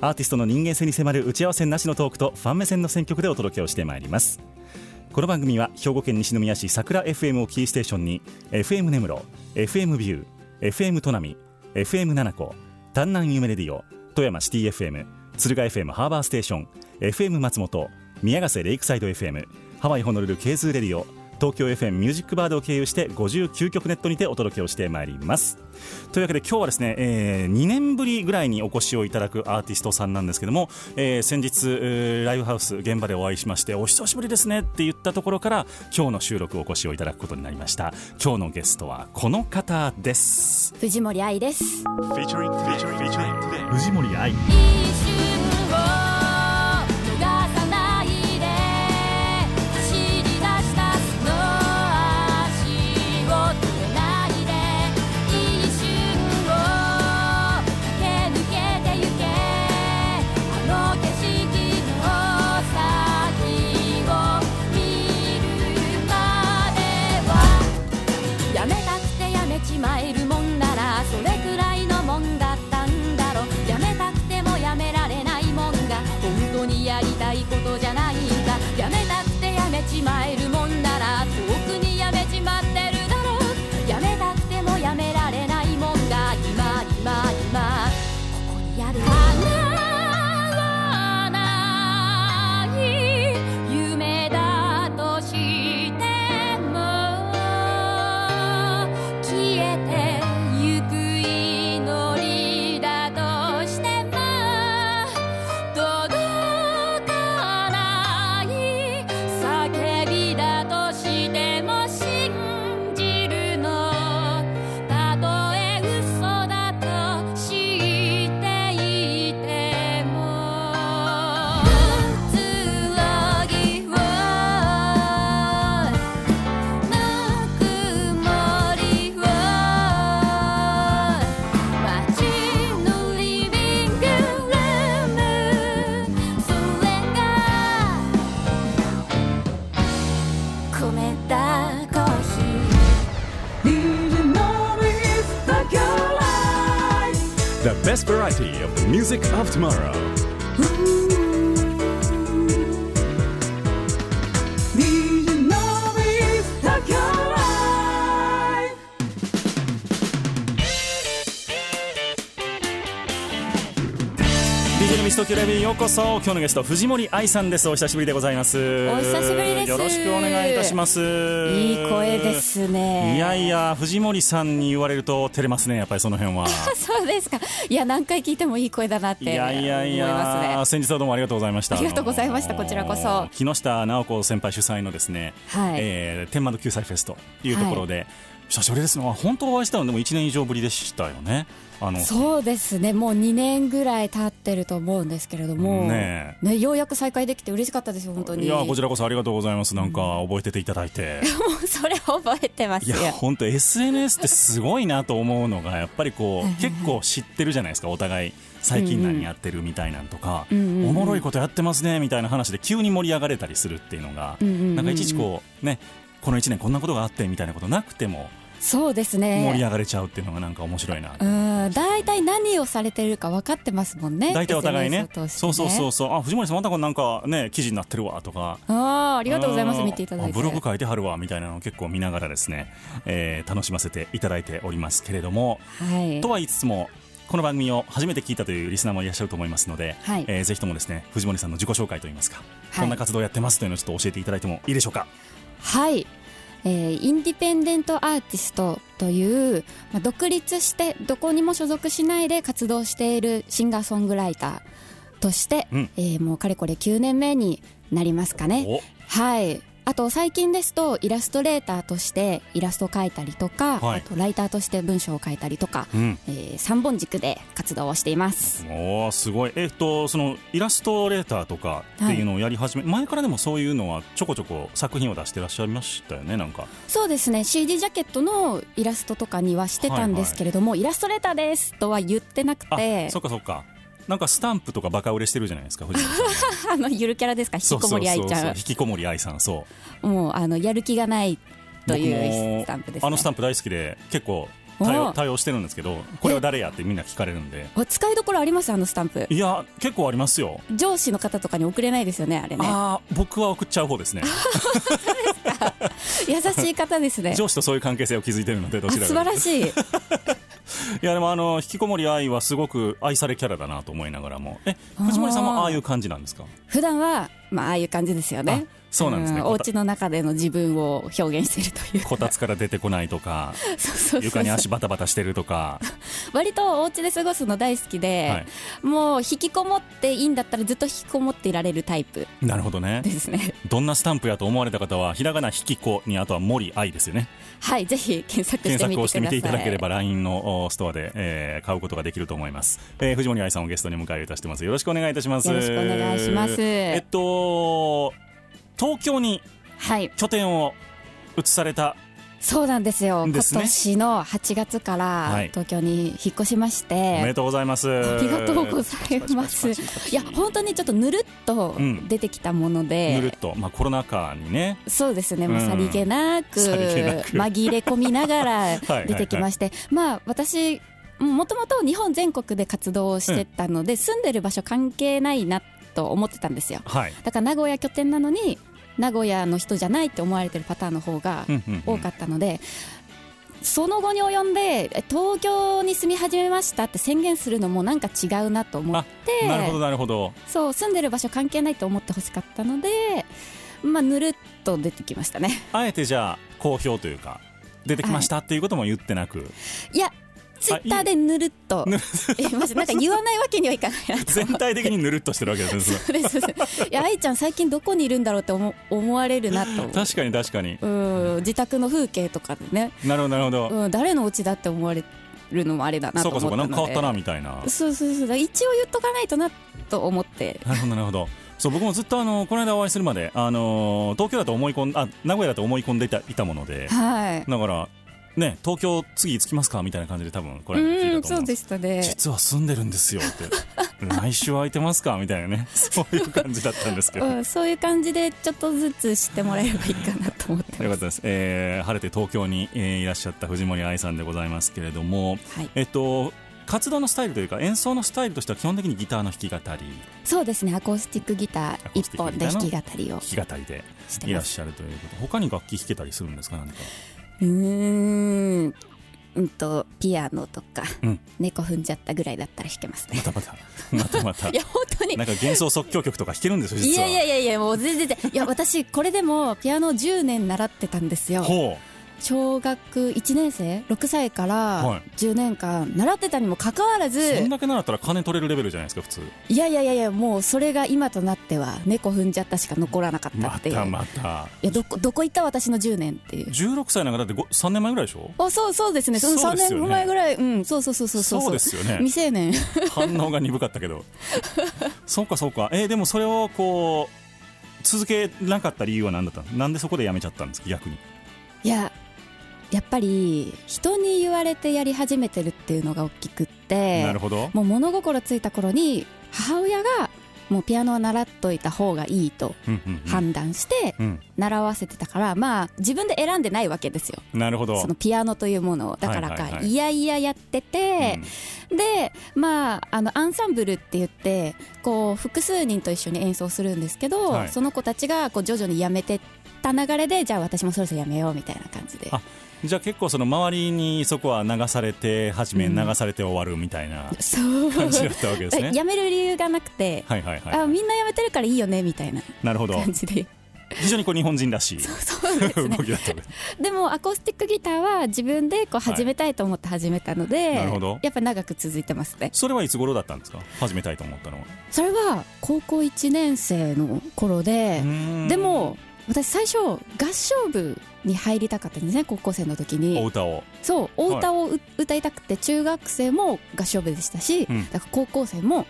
アーティストの人間性に迫る打ち合わせなしのトークとファン目線の選曲でお届けをしてまいります。この番組は兵庫県西宮市桜 FM をキーステーションに FM 根室 FM ビュー FM 砺波 FM 七子丹南夢レディオ富山シティ FM 敦賀 FM ハーバーステーション FM 松本宮ヶ瀬レイクサイド FM ハワイホノルルケーズレディオ東京 FM ミュージックバードを経由して59曲ネットにてお届けをしてまいります。というわけで今日はですね、えー、2年ぶりぐらいにお越しをいただくアーティストさんなんですけども、えー、先日、えー、ライブハウス現場でお会いしましてお久しぶりですねって言ったところから今日の収録お越しをいただくことになりました。今日のゲストはこの方です。藤森愛です。藤森愛 variety of the music of tomorrow. ようこそ。今日のゲスト藤森愛さんです。お久しぶりでございます。お久しぶりです。よろしくお願いいたします。いい声ですね。いやいや藤森さんに言われると照れますねやっぱりその辺は。そうですか。いや何回聞いてもいい声だなっていやいやいや先日はどうもありがとうございました。ありがとうございました。こちらこそ。木下直子先輩主催のですね、はい。えー天満の救済フェスというところで、久しぶりですね。本当お会いしたのでも1年以上ぶりでしたよね。あのそうですね。もう2年ぐらい経ってると思うんですけれども、ねねようやく再会できて嬉しかったですよ本当に。いやこちらこそありがとうございます。なんか覚えてていただいて、もうそれ覚えてますいよや本当 SNS ってすごいなと思うのがやっぱりこう 結構知ってるじゃないですか。お互い最近何やってるみたいなんとか、うんうんうんおもろいことやってますねみたいな話で急に盛り上がれたりするっていうのが、うんうんうん。うんなんかいちいちこうねこの1年こんなことがあってみたいなことなくてもそうです盛りね上がれちゃうっていうのがなんか面白いな、うん。大体何をされてるか分かってますもんね大体お互いね。てそうそうそうそう。あ藤森さんまたこれなんかね記事になってるわとか。ああありがとうございます。見ていただいて。あブログ書いてはるわみたいなのを結構見ながらですね、えー楽しませていただいておりますけれども、はい。とは言いつつもこの番組を初めて聞いたというリスナーもいらっしゃると思いますので、はい。えーぜひともですね藤森さんの自己紹介といいますか、はい。こんな活動をやってますというのをちょっと教えていただいてもいいでしょうか？はい、えーインディペンデントアーティストという、まあ、独立してどこにも所属しないで活動しているシンガーソングライターとして、うん。えーもうかれこれ9年目になりますかね。お。はいあと最近ですとイラストレーターとしてイラストを描いたりとか、はい。あとライターとして文章を書いたりとか、うん。えー、3本軸で活動をしています。おーすごい。えっとそのイラストレーターとかっていうのをやり始め、前からでもそういうのはちょこちょこ作品を出してらっしゃいましたよねなんか。そうですね。CD ジャケットのイラストとかにはしてたんですけれども、イラストレーターですとは言ってなくあてそっかそっかなんかスタンプとかバカ売れしてるじゃないですか藤森さん。あのゆるキャラですか？引きこもり愛ちゃん。引きこもり愛さんそう。もうあのやる気がないというスタンプです、ね、あのスタンプ大好きで結構対応対応してるんですけどこれは誰やってみんな聞かれるんで。お使いどころあります？あのスタンプ。いや結構ありますよ。上司の方とかに送れないですよねあれね。ああ僕は送っちゃう方ですね。優しい方ですね。上司とそういう関係性を築いてるのでどちらかというと。晴らしいいやでもあの引きこもり愛はすごく愛されキャラだなと思いながらも。え藤森さんもああいう感じなんですか？普段はまあああいう感じですよね。あそうなんですね。お家の中での自分を表現しているという。こたつから出てこないとか 床に足バタバタしてるとか。割とお家で過ごすの大好きで、はい。もう引きこもっていいんだったらずっと引きこもっていられるタイプなるほどね。ですね。どんなスタンプやと思われた方はひらがな引き子にあとは森愛ですよね。はいぜひ検索し検索をしててみてください。みていただければ LINE のおストアで、えー買うことができると思います、えー藤森愛さんをゲストに迎えいたしてます。よろしくお願いいたします。よろしくお願いします。えっと東京にはい。拠点を移されたそうなんですよ。ですね。今年の8月からはい。東京に引っ越しましおめて、でとうございます。ありがとうございます。いや、本当にちょっとぬるっとうん。出てきたもので、ぬるっと、まあ、コロナ禍にね。そうですね、もううん。さりげなく、さりげなく。紛れ込みながら はい出てきまして、まあ、私、もともと日本全国で活動をしてたので、住んでる場所関係ないなと思ってたんですよ。はい、だから名古屋拠点なのに、名古屋の人じゃないって思われてるパターンの方がうんうんうん。多かったので、その後に及んでえ東京に住み始めましたって宣言するのもなんか違うなと思って。なるほどなるほど。そう住んでる場所関係ないと思ってほしかったので、まあ、ぬるっと出てきましたね。あえてじゃあ好評というか出てきましたっていうことも言ってなく、いやツイッターでぬるっとぬえマジなんか言わないわけにはいかないなと。全体的にぬるっとしてるわけですね。そうですいや愛ちゃん最近どこにいるんだろうって思思われるなと。確かに確かに。うん自宅の風景とかでね、なるほどなるほど、うん、誰の家だって思われるのもあれだなとそうか思ったので。そうかなんか変わったなみたいな。そうそうそう一応言っとかないとなと思って。なるほどなるほど。そう僕もずっとあのこの間お会いするまで、あの東京だと思い込んあ名古屋だと思い込んでいたいたもので。はい。だからね東京次着きますかみたいな感じで多分これそういたと思うんでしたね。実は住んでるんですよって。来週空いてますかみたいなね。そういう感じだったんですけど、うん、そういう感じでちょっとずつ知ってもらえればいいかなと思ってよかったです、えー晴れて東京に、えーいらっしゃった藤森愛さんでございますけれども、はい。えっと活動のスタイルというか演奏のスタイルとしては基本的にギターの弾き語り。そうですね。アコースティックギター一本で弾き語りを弾き語りでいらっしゃるということ。他に楽器弾けたりするんですか？何かうーん。うんとピアノとか、うん。猫踏んじゃったぐらいだったら弾けますね。またまた。またまた。いや本当に。なんか幻想即興曲とか弾けるんですよい実はやいやいやいやもう全然いや私これでもピアノ10年習ってたんですよ。ほ小学1年生？6歳かはい。ら10年間習ってたにもかかわらず、うそんだけ習ったら金取れるレベルじゃないですか普通。いやいやいやいやもうそれが今となっては猫踏んじゃったしか残らなかったまっていう、たまた。いやどこどこ行った私の10年っていう。16歳なんかだってご3年前ぐらいでしょ？あそうそうですね。その3そうですよね。年前ぐらい。うんそうそうそうそうそう。そうですよね。未成年。反応が鈍かったけど。そうかそうか。えーでもそれをこう続けなかった理由は何だったの？なんでそこでやめちゃったんですか逆に？いややっぱり人に言われてやり始めてるっていうのが大きくってなるほど。もう物心ついた頃に母親がもうピアノは習っといた方がいいと判断してうん。習わせてたから、まあ自分で選んでないわけですよ。なるほど。そのピアノというものを。だからか、はいやいややってて、でまああのアンサンブルって言ってこう複数人と一緒に演奏するんですけど、はい。その子たちがこう徐々にやめてった流れでじゃあ私もそろそろやめようみたいな感じで。あじゃあ結構その周りにそこは流されて始めうん。流されて終わるみたいなそう。感じだったわけですね。やめる理由がなくて、はいはいはいあみんなやめてるからいいよねみたいななるほど。感じで。非常にこう日本人らしいそうですね。動きだったでもアコースティックギターは自分でこう始めたいと思って始めたので、なるほど。やっぱ長く続いてますね。それはいつ頃だったんですか？始めたいと思ったのは。それは高校1年生の頃で、でも私最初合唱部に入りたかったんですね高校生の時に。お歌を。そうお歌をう歌いたくて中学生も合唱部でしたし、うん。だから高校生も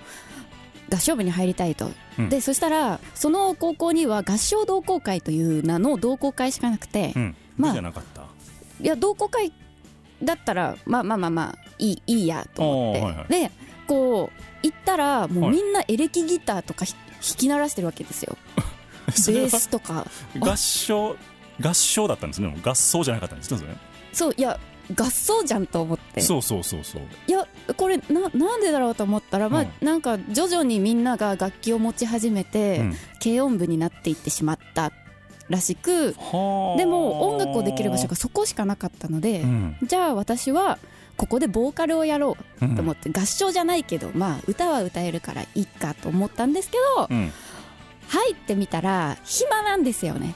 合唱部に入りたいと、うん。でそしたらその高校には合唱同好会という名の同好会しかなくて、うん。まあじゃなかった？いや同好会だったらまあまあまあまあいいいいやと思って、はいはい。でこう行ったらもはい。うみんなエレキギターとかひ弾き鳴らしてるわけですよ れはースとか。合唱合唱だったんですね。合奏じゃなかったんですねそういや合奏じゃんと思って。そうそうそうそう。いやこれななんでだろうと思ったら、まあうん。なんか徐々にみんなが楽器を持ち始めて、うん。軽音部になっていってしまったらしくはあ。でも音楽をできる場所がそこしかなかったので、うん。じゃあ私はここでボーカルをやろううんと思って、合唱じゃないけどまあ歌は歌えるからいいかと思ったんですけどうん入ってみたら暇なんですよね。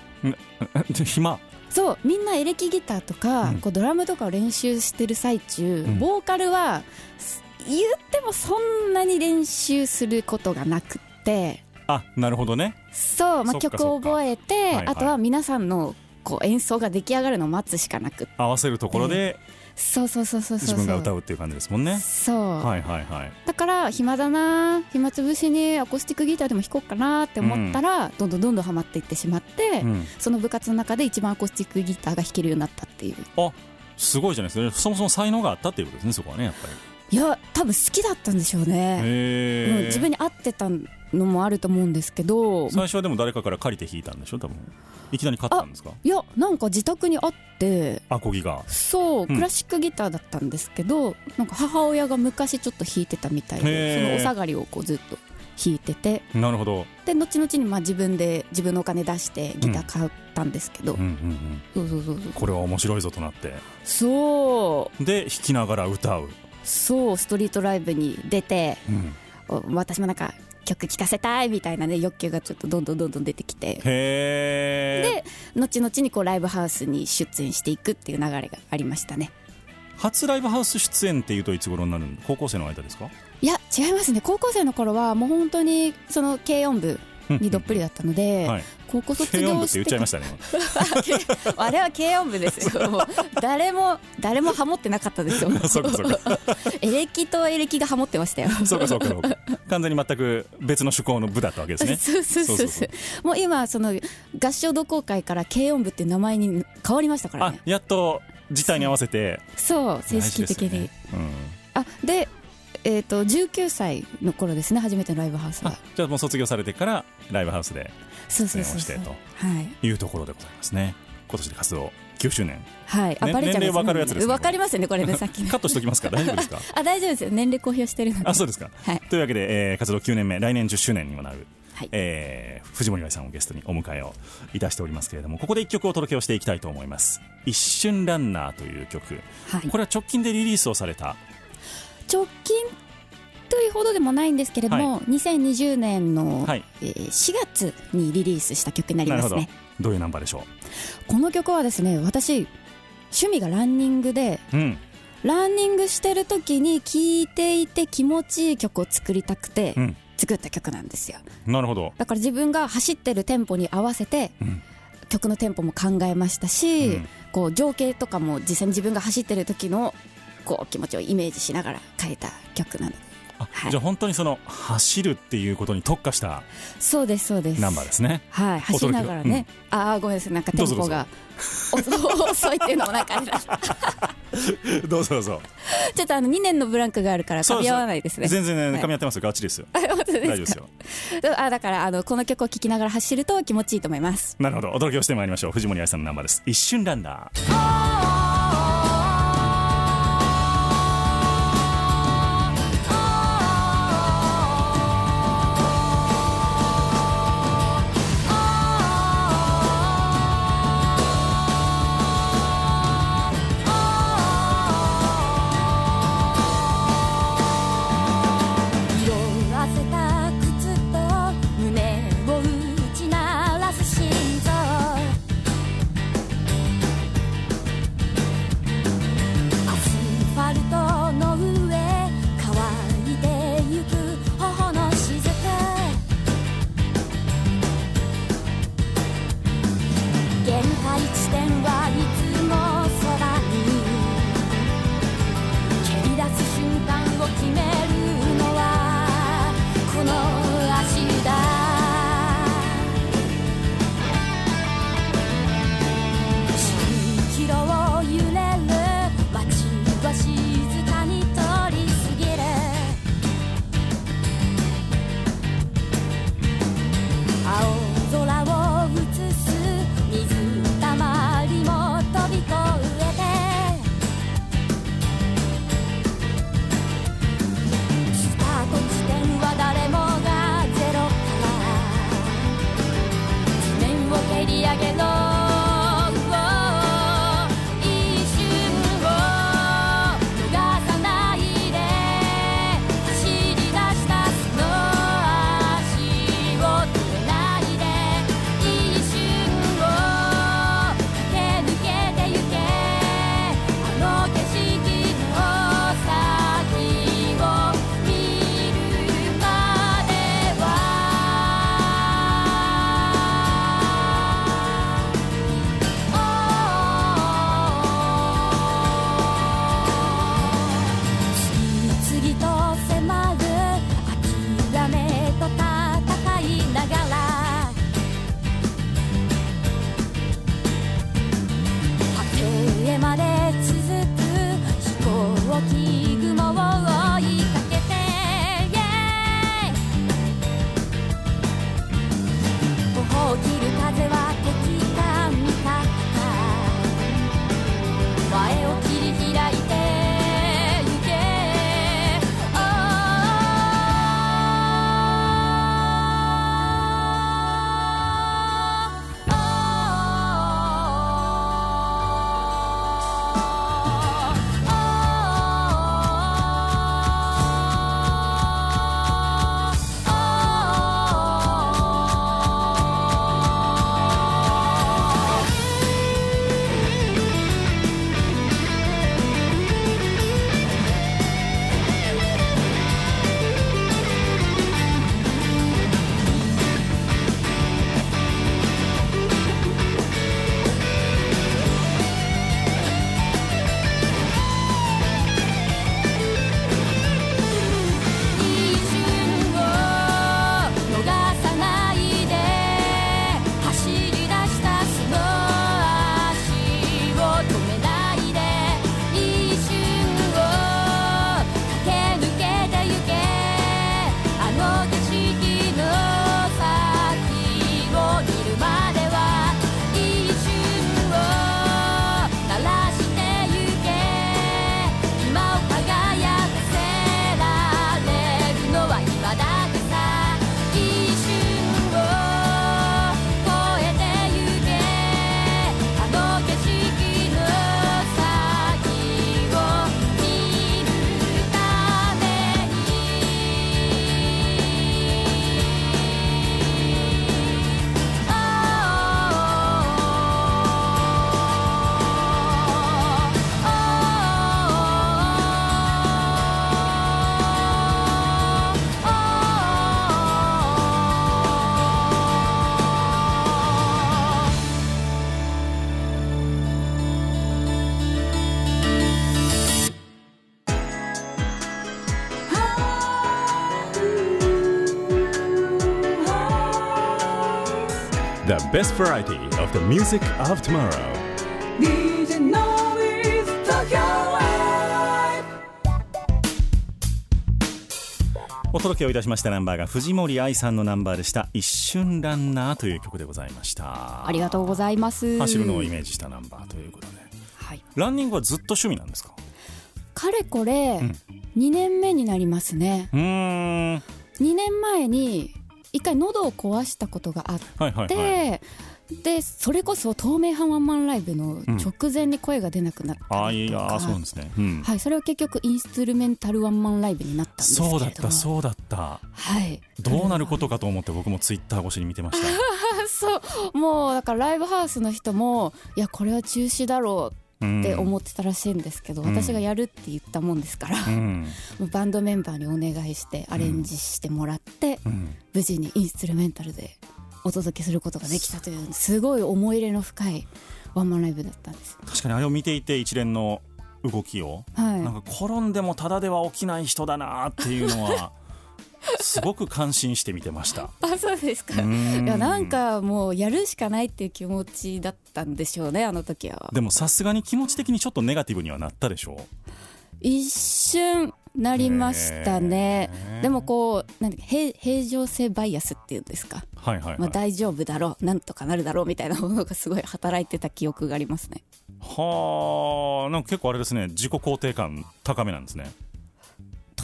で暇？そうみんなエレキギターとか、うん。こうドラムとかを練習してる最中、ん。ボーカルはす言ってもそんなに練習することがなくって。あなるほどね。そう、まあ、曲を覚えて、はいはい。あとは皆さんのこう演奏が出来上がるのを待つしかなく合わせるところでそうそうそうそう自分が歌ううっていう感じですもんね。そう、はいはいはい。だから暇だな暇つぶしにアコースティックギターでも弾こうかなって思ったら、どんどんどんどんハマっていってしまって、うん。その部活の中で一番アコースティックギターが弾けるようになったっていう。あすごいじゃないですか。そもそも才能があったっていうことですねそこはねやっぱり。いや多分好きだったんでしょうね、うん自分に合ってたのもあると思うんですけど最初はでも誰かから借りて弾いたんでしょ？多分。いきなり買ったんですか？いやなんか自宅にあってアコギが。そう、ん。クラシックギターだったんですけどなんか母親が昔ちょっと弾いてたみたいへー。でそのお下がりをこうずっと弾いてて。なるほど。で後々にまあ自分で自分のお金出してギター買ったんですけど、うんうんうん。そうそうそうそう。これは面白いぞとなって。そう。で弾きながら歌う、そうストリートライブに出てうん、お私もなんか曲聴かせたいみたいなね欲求がちょっとどんどんどんどん出てきて。で後々にこうライブハウスに出演していくっていう流れがありましたね。初ライブハウス出演っていうといつ頃になるの高校生の間ですか？いや違いますね。高校生の頃はもう本当にその軽音部にどっぷりだったので、はい高校卒軽音部業してって。言っちゃいましたねあれは軽音部ですよ。誰も誰もハモってなかったですよ。そうかそうか。エレキとエレキがハモってましたよ。そうかそうか。そうか完全に全く別の趣向の部だったわけですね。そうそうそうそう。もう今その合唱同好会から軽音部っていう名前に変わりましたからあねやっと事態に合わせて。そう正式的に、大事ですよね。あでえー、と19歳の頃ですね初めてのライブハウスうん、あがじゃあもう卒業されてからライブハウスで出演をしてとはい。いうところでございますね。今年で活動9周年。はい、あねバレちゃいます年齢わかるやつですね。わかりますよねこれねさっきのカットしておきますか？大丈夫ですか？あ大丈夫ですよ。年齢公表してるので。あそうですか、はい。というわけで、えー活動9年目来年10周年にもなる、はい。えー藤森愛さんをゲストにお迎えをいたしておりますけれどもここで1曲お届けをしていきたいと思います「一瞬ランナー」という曲。はい。これは直近でリリースをされた直近というほどでもないんですけれども、2020年の、はい。えー4月にリリースした曲になりますね。ど。ういうナンバーでしょこの曲はですね私趣味がランニングでううん。ランニングしてる時に聴いていて気持ちいい曲を作りたくてうん。作った曲なんですよ。なるほど。だから自分が走ってるテンポに合わせてうん。曲のテンポも考えましたし、うん。こう情景とかも実際に自分が走ってる時のこう気持ちをイメージしながら書いた曲なのあはい。じゃあ本当にその走るっていうことに特化したそうですそうです。ナンバーですね。はい。走りながらね、ああごめんなさい。なんかテンポがお遅いっていうのもなんかあれだ どうぞどうぞ。ちょっとあの2年のブランクがあるから噛み合わないですね。全然ねはい。噛み合ってますよ。ガッチリですよ。あ本当大丈夫でですすよ。か あだからあのこの曲を聴きながら走ると気持ちいいと思います。なるほど。お届けをしてまいりましょう。藤森愛さんのナンバーです。一瞬ランナー The best variety of the music of tomorrow. DJ Noise Tokyo Live お届けをいたしましたナンバーが藤森愛さんのナンバーでした「一瞬ランナー」という曲でございました。ありがとうございます。走るのをイメージしたナンバーということで。はい、ランニングはずっと趣味なんですか？かれこれん。2年目になりますね。うーん。はい2年前に一回喉を壊したことがあっはいはいて、でそれこそ透明版ワンマンライブの直前に声が出なくなったああいりとか、うなんですね、うん。はい、それは結局インストゥルメンタルワンマンライブになったんですそうだったそうだった。はい。どうなることかと思って僕もツイッター越しに見てました。そう。もうだからライブハウスの人もいやこれは中止だろうって思ってたらしいんですけど、うん。私がやるって言ったもんですから、うん。バンドメンバーにお願いしてアレンジしてもらって、うん。無事にインストゥルメンタルでお届けすることができたというすごい思い入れの深いワンマンライブだったんです。確かにあれを見ていて一連の動きを。はい、なんか転んでもただでは起きない人だなっていうのはすごく感心して見てました。あそうですか。うん。いやなんかもうやるしかないっていう気持ちだったんでしょうねあの時は。でもさすがに気持ち的にちょっとネガティブにはなったでしょ一瞬なりましたね。でもこうなん平平常性バイアスっていうんですか、はいはいはい、まあ、大丈夫だろうなんとかなるだろうみたいなものがすごい働いてた記憶がありますね。はあなんか結構あれですね。自己肯定感高めなんですね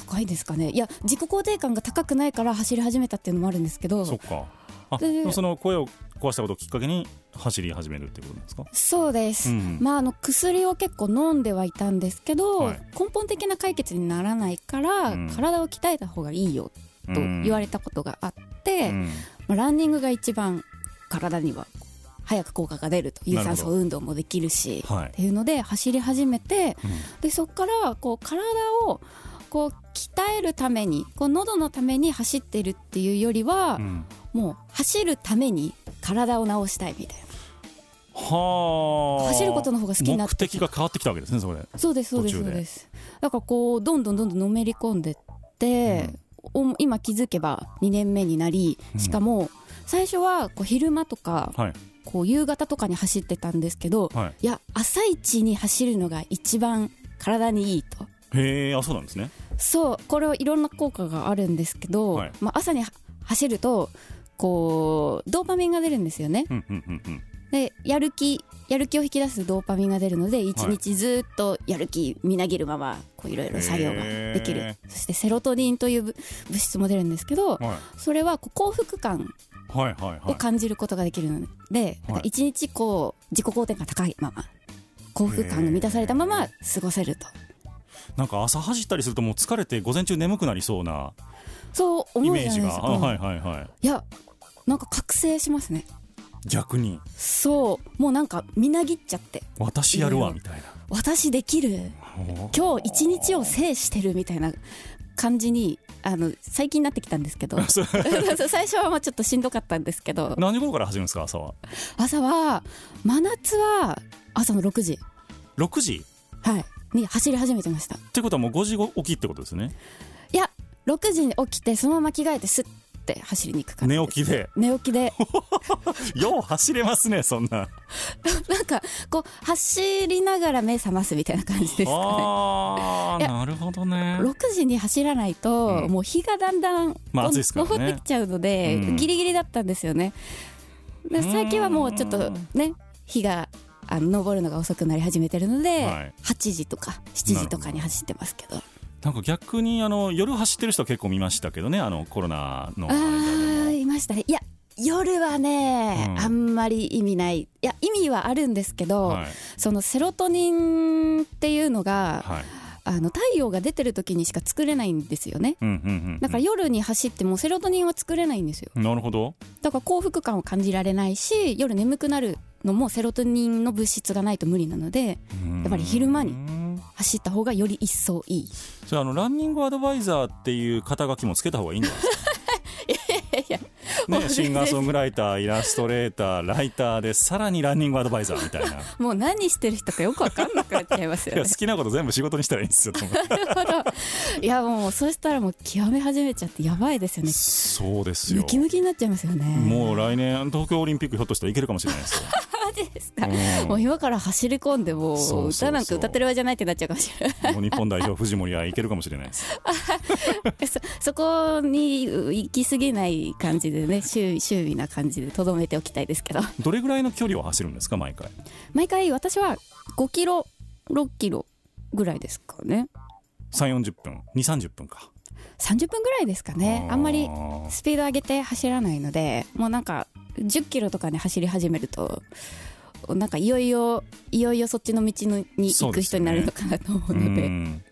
高いですかね。いや自己肯定感が高くないから走り始めたっていうのもあるんですけど。そっか。あでその声を壊したことをきっかけに走り始めるってことですか？そうです、うんまああの薬を結構飲んではいたんですけど、はい。根本的な解決にならないから、うん。体を鍛えた方がいいよと言われたことがあって、うん。まあ、ランニングが一番体には早く効果が出ると有酸素運動もできるしはい。っていうので走り始めてうん。でそこからこう体をこう鍛えるためにこう喉のために走ってるっていうよりは、うん。もう走るために体を治したいみたいな。はあ。走ることの方が好きになって目的が変わってきたわけですねそれ。そうですそうですそうです。だからこうどんどんどんどんのめり込んでって、お今気づけば2年目になりしかも最初はこう昼間とかはい。こう夕方とかに走ってたんですけど、はい。いや朝一に走るのが一番体にいいとへえあそうなんですね。そうこれはいろんな効果があるんですけど、はい。まあ、朝には走るとこうドーパミンが出るんですよね。うんうんうんうん。でやる気やる気を引き出すドーパミンが出るので一日ずっとやる気みなぎるままこういろいろ作業ができる、へそしてセロトニンという物物質も出るんですけど、はい。それはこう幸福感はいはいはい。を感じることができるので、一日こう自己肯定感高いまま幸福感が満たされたまま過ごせるとなんか朝走ったりするともう疲れて午前中眠くなりそうなそう思イうじゃないメージが。あですか、はいはいはい。いやなんか覚醒しますね。逆に。そう。もうなんかみなぎっちゃって。私やるわみたいな。私できる。今日一日を制してるみたいな感じにあの最近なってきたんですけど。最初はまあちょっとしんどかったんですけど。何時頃から始めるんですか朝は？朝は真夏は朝の6時、6時？はい、に走り始めてました。ってことはもう5時起きってことですね。いや6時に起きてそのまま着替えてスッて走りに行く感じ寝起きで。寝起きで。よう走れますねそんな。なんかこう走りながら目覚ますみたいな感じですかね。ああなるほどね。6時に走らないと、うん。もう日がだんだん、まあね。昇ってきちゃうので、うん。ギリギリだったんですよね。で最近はもうちょっとね日があの昇るのが遅くなり始めてるので、はい。8時とか7時とかに走ってますけど。なんか逆にあの夜走ってる人は結構見ましたけどねあのコロナのあいましたね。いや夜はね、うん。あんまり意味ない。いや意味はあるんですけど、はい。そのセロトニンっていうのが、はい。あの太陽が出てる時にしか作れないんですよね。うんうんうん。だから夜に走ってもセロトニンは作れないんですよ。なるほど。だから幸福感を感じられないし夜眠くなるのもセロトニンの物質がないと無理なのでややっぱり昼間に走った方がより一層いい。じゃああのランニングアドバイザーっていう肩書きもつけた方がいいんじゃないですね、シンガーソングライターイラストレーターライターでさらにランニングアドバイザーみたいな。もう何してる人かよくわかんなくなっちゃいますよね。好きなこと全部仕事にしたらいいんですよと思ってなるほど。いやもうそしたらもう極め始めちゃってやばいですよね。そうですよ。ムキムキになっちゃいますよね。もう来年東京オリンピックひょっとしたらいけるかもしれないですよ。マジですか、うん。もう今から走り込んでもう歌なんか歌ってる場合じゃないってなっちゃうかもしれない。もう日本代表藤森はいけるかもしれないです。そそこに行き過ぎない感じでね周囲周囲な感じでとどめておきたいですけど。どれぐらいの距離を走るんですか毎回？毎回私は5キロ6キロぐらいですかね。3 4 0分。2 3 0分か。30分ぐらいですかね。あんまりー。スピード上げて走らないのでもうなんか10キロとかで走り始めるとなんかいよいよいよいよそっちの道のに行く人になるのかなと思ううので。ん。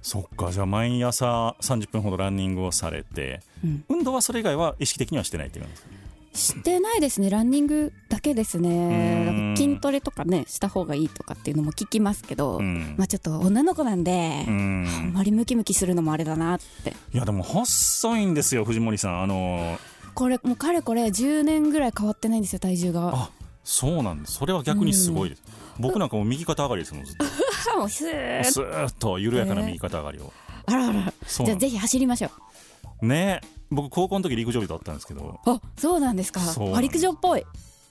そっか。じゃあ毎朝30分ほどランニングをされて、うん。運動はそれ以外は意識的にはしてないっていう感じですか？してないですね。ランニングだけですね。筋トレとかねした方がいいとかっていうのも聞きますけど、うん。まあちょっと女の子なんで、うん。あんまりムキムキするのもあれだなって。いやでも細いんですよ藤森さん。あのこれもうかれこれ10年ぐらい変わってないんですよ体重が。あそうなんです。それは逆にすごいです、僕なんかもう右肩上がりですもんずっ と。もうスーッと。緩やかな右肩上がりを、あらあら。そうなんじゃあぜひ走りましょう。ね。僕高校の時陸上部だったんですけど。あそうなんですか。陸上っぽい。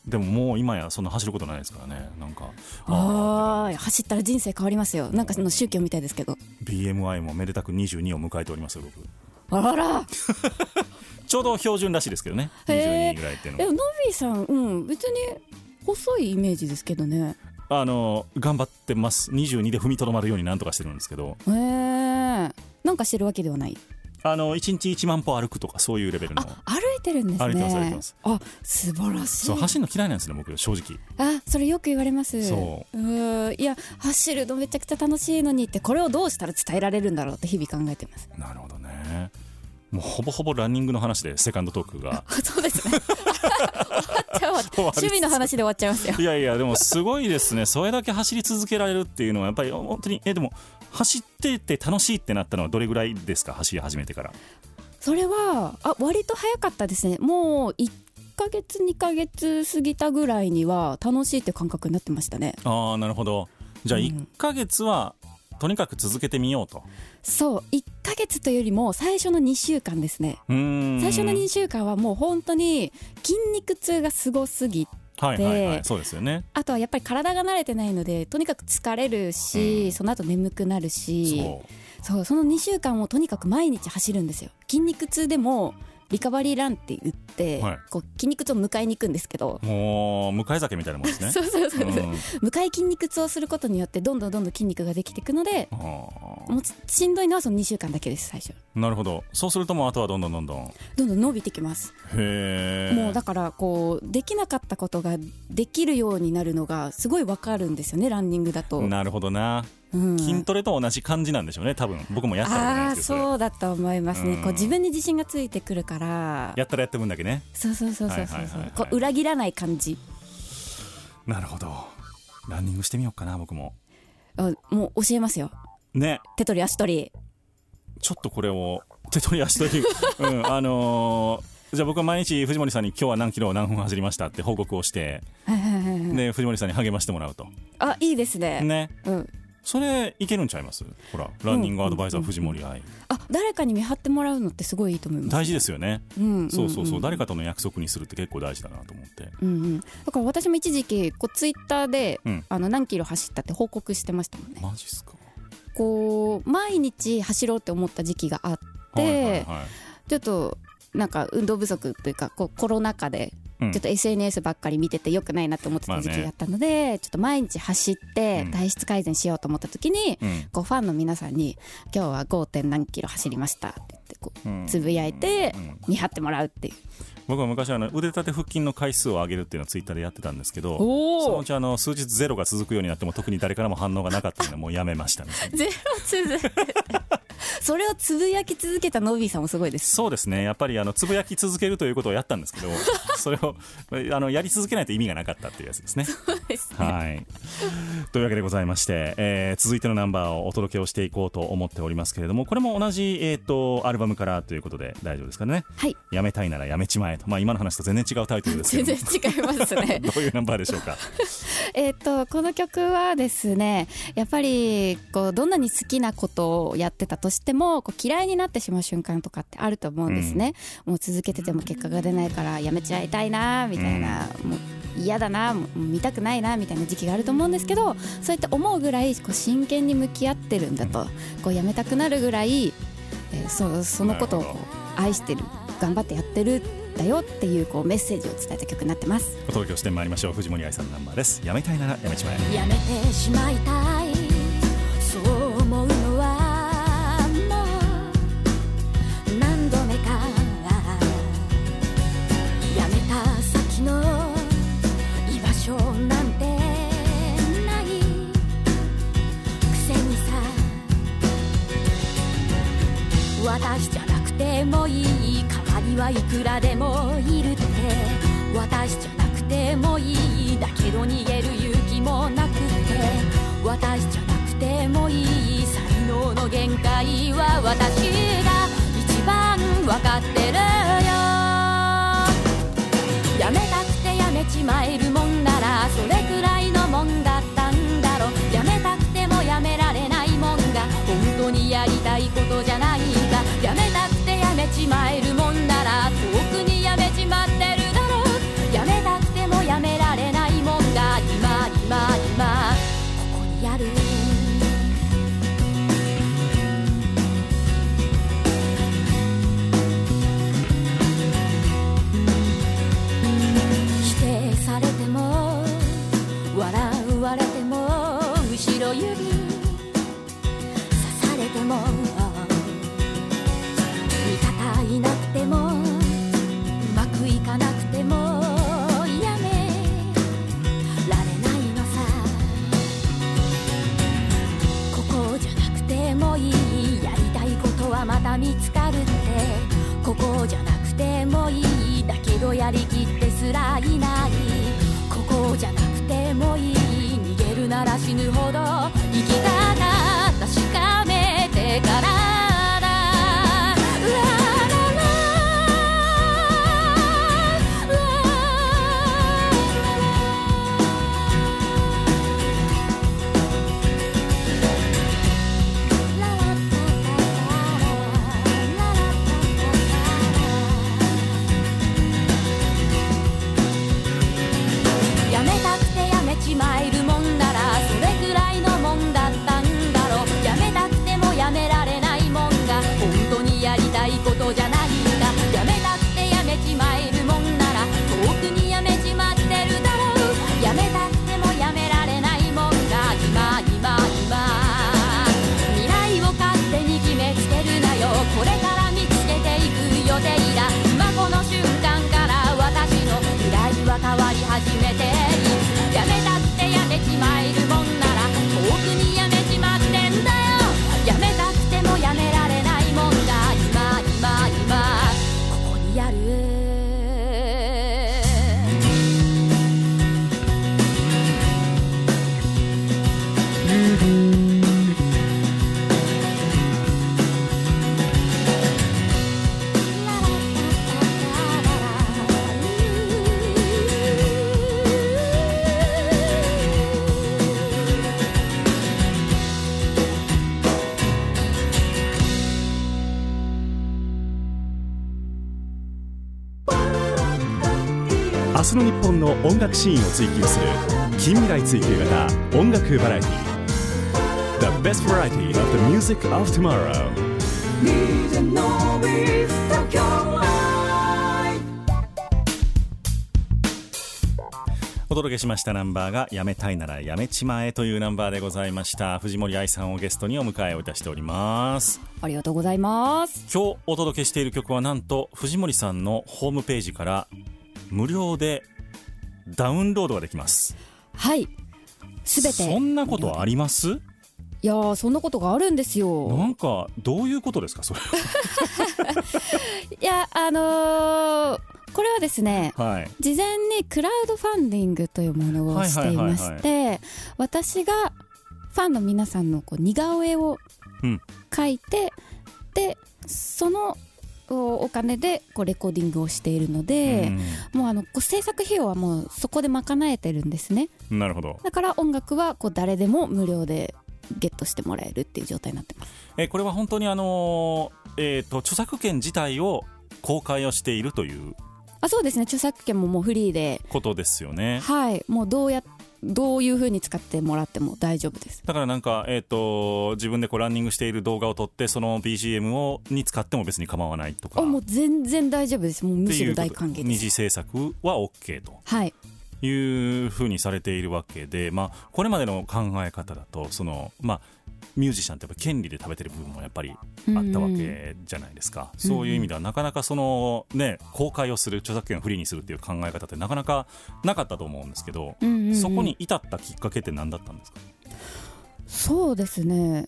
でももう今やそんな走ることないですからね。なんかああ走ったら人生変わりますよ。なんかその宗教みたいですけど。BMI もめでたく22を迎えておりますよ僕。あらら ちょうど標準らしいですけどね。へー。22ぐらいっていうのは。ノビーさんうん別に細いイメージですけどね。あの頑張ってます。22で踏みとどまるようになんとかしてるんですけど。へえなんかしてるわけではない。あの1日1万歩歩くとかそういうレベルの。あ歩いてるんですね。歩いてます歩いてます。あ素晴らしい。そう走るの嫌いなんですね僕正直。あそれよく言われます。そうーいや走るのめちゃくちゃ楽しいのにってこれをどうしたら伝えられるんだろうって日々考えてます。なるほどねもうほぼほぼランニングの話でセカンドトークが。あ そうですね。終わっちゃうわ。終わり趣味の話で終わっちゃいますよ。いやいやでもすごいですね。それだけ走り続けられるっていうのはやっぱり本当にえでも走ってて楽しいってなったのはどれぐらいですか？走り始めてから。それはあ割と早かったですね。もう1ヶ月2ヶ月過ぎたぐらいには楽しいって感覚になってましたね。ああなるほど。じゃあうん。1ヶ月はとにかく続けてみようと。そう1ヶ月というよりも最初の2週間ですね。最初の2週間はもう本当に筋肉痛がすごすぎはいはいはいでそうですよね。あとはやっぱり体が慣れてないのでとにかく疲れるし、うん。その後眠くなるし。そそうその2週間をとにかく毎日走るんですよ。筋肉痛でもリカバリーランって言って、はい。こう筋肉痛を迎えに行くんですけど、うもう向かい酒みたいなもんですね。そうそうそうそう、うん。迎え筋肉痛をすることによってどんどんどんどん筋肉ができていくのであもうしんどいのはその2週間だけです最初。ーなるほど。そうするともうあとはどんどんどんどん。どんどん伸びてきます。へえもうだからこうできなかったことができるようになるのがすごいわかるんですよねランニングだと、なるほどなうん、筋トレと同じ感じなんでしょうね多分。僕もやったことないですけどそうだと思いますね、うん。こう自分に自信がついてくるから。やったらやった分だけね。そうそうそうそうそう裏切らない感じ。なるほど。ランニングしてみようかな僕も。あもう教えますよ。ね。手取り足取り。ちょっとこれを手取り足取り。うんあのーじゃあ僕は毎日藤森さんに今日は何キロ何分走りましたって報告をしてはいはいはいはい。で藤森さんに励ましてもらうと。あいいですね。ね。うんそれいけるんちゃいます？ほらランニングアドバイザー藤森愛。あ誰かに見張ってもらうのってすごいいいと思います。大事ですよね。うんそうそうそう。誰かかとの約束にするって結構大事だなと思って。うんうん。だから私も一時期こうツイッターで、うん。あの何キロ走ったって報告してましたもんね。マジっすか？こう毎日走ろうって思った時期があって、はいはいはいちょっとなんか運動不足というかこうコロナ禍でうんちょっと SNS ばっかり見ててよくないなと思ってた時期があったので、ちょっと毎日走ってうん。体質改善しようと思った時に、うん。こうファンの皆さんに「今日は 5. 点何キロ走りました」って言ってこううん。つぶやいてうん。見張ってもらうっていう。僕は昔あの腕立て腹筋の回数を上げるっていうのをツイッターでやってたんですけどそのうちあの数日ゼロが続くようになっても特に誰からも反応がなかったのでもうやめましたね。ゼロ続けてそれをつぶやき続けたノビーさんもすごいです。そうですね。やっぱりあのつぶやき続けるということをやったんですけど それをあのやり続けないと意味がなかったっていうやつですね。はい、というわけでございまして、えー続いてのナンバーをお届けをしていこうと思っておりますけれどもこれも同じ、えー、とアルバムからということで大丈夫ですかね。はい。やめたいならやめちまえと、まあ、今の話と全然違うタイトルですけ 全ど然も違いますね。どういうナンバーでしょうか？えっとこの曲はですねやっぱりこうどんなに好きなことをやってたとしてもこう嫌いになってしまう瞬間とかってあると思うんですね、もう続けてても結果が出ないからやめちゃいたいなみたいな、もう嫌だなもう見たくないなみたいな時期があると思うんですけどそうやって思うぐらいこう真剣に向き合ってるんだとこうやめたくなるぐらい、えーそそのことをこう愛してる頑張ってやってるんだよっていうこうメッセージを伝えた曲になってます。お届けをしてまいりましょう。藤森愛さんのナンバーです。やめたいならやめちまえ。やめてしまいたいくらでシーンを追求する近未来追求型音楽バラエティ The best variety of the music of tomorrow. お届けしました。ナンバーがやめたいならやめちまえというナンバーでございました。藤森愛さんをゲストにお迎えをいたしております。ありがとうございます。今日お届けしている曲はなんと藤森さんのホームページから無料でダウンロードができます。はい。すべて。そんなことあります？いやーそんなことがあるんですなよんかどういうことですか？それ いやあのーこれはですねはい。事前にクラウドファンディングというものをしていまして私がファンの皆さんのこう似顔絵をうん。描いて、でそのおお金でこうレコーディングをしているので、もうあのこう制作費用はもうそこで賄えてるんですね。うんなるほど。だから音楽はこう誰でも無料でゲットしてもらえるっていう状態になってます。えこれは本当にあのーえーと著作権自体を公開をしているという。あそうですね。著作権ももうフリーで。ことですよね。はい。もうどうやどういう風に使ってもらっても大丈夫です。だからなんか、えー、と自分でこうランニングしている動画を撮ってその BGM をに使っても別に構わないとか。あもう全然大丈夫です。もうむしろ大歓迎です。二次制作は OK と。はい。いうふうにされているわけで、まあ、これまでの考え方だとその、まあ、ミュージシャンってやっぱ権利で食べてる部分もやっぱりあったわけじゃないですか、そういう意味ではなかなかその、ね、公開をする著作権をフリーにするっていう考え方ってなかなかなかったと思うんですけど、うんうんうん。そこに至ったきっかけって何だったんですか？そうですね。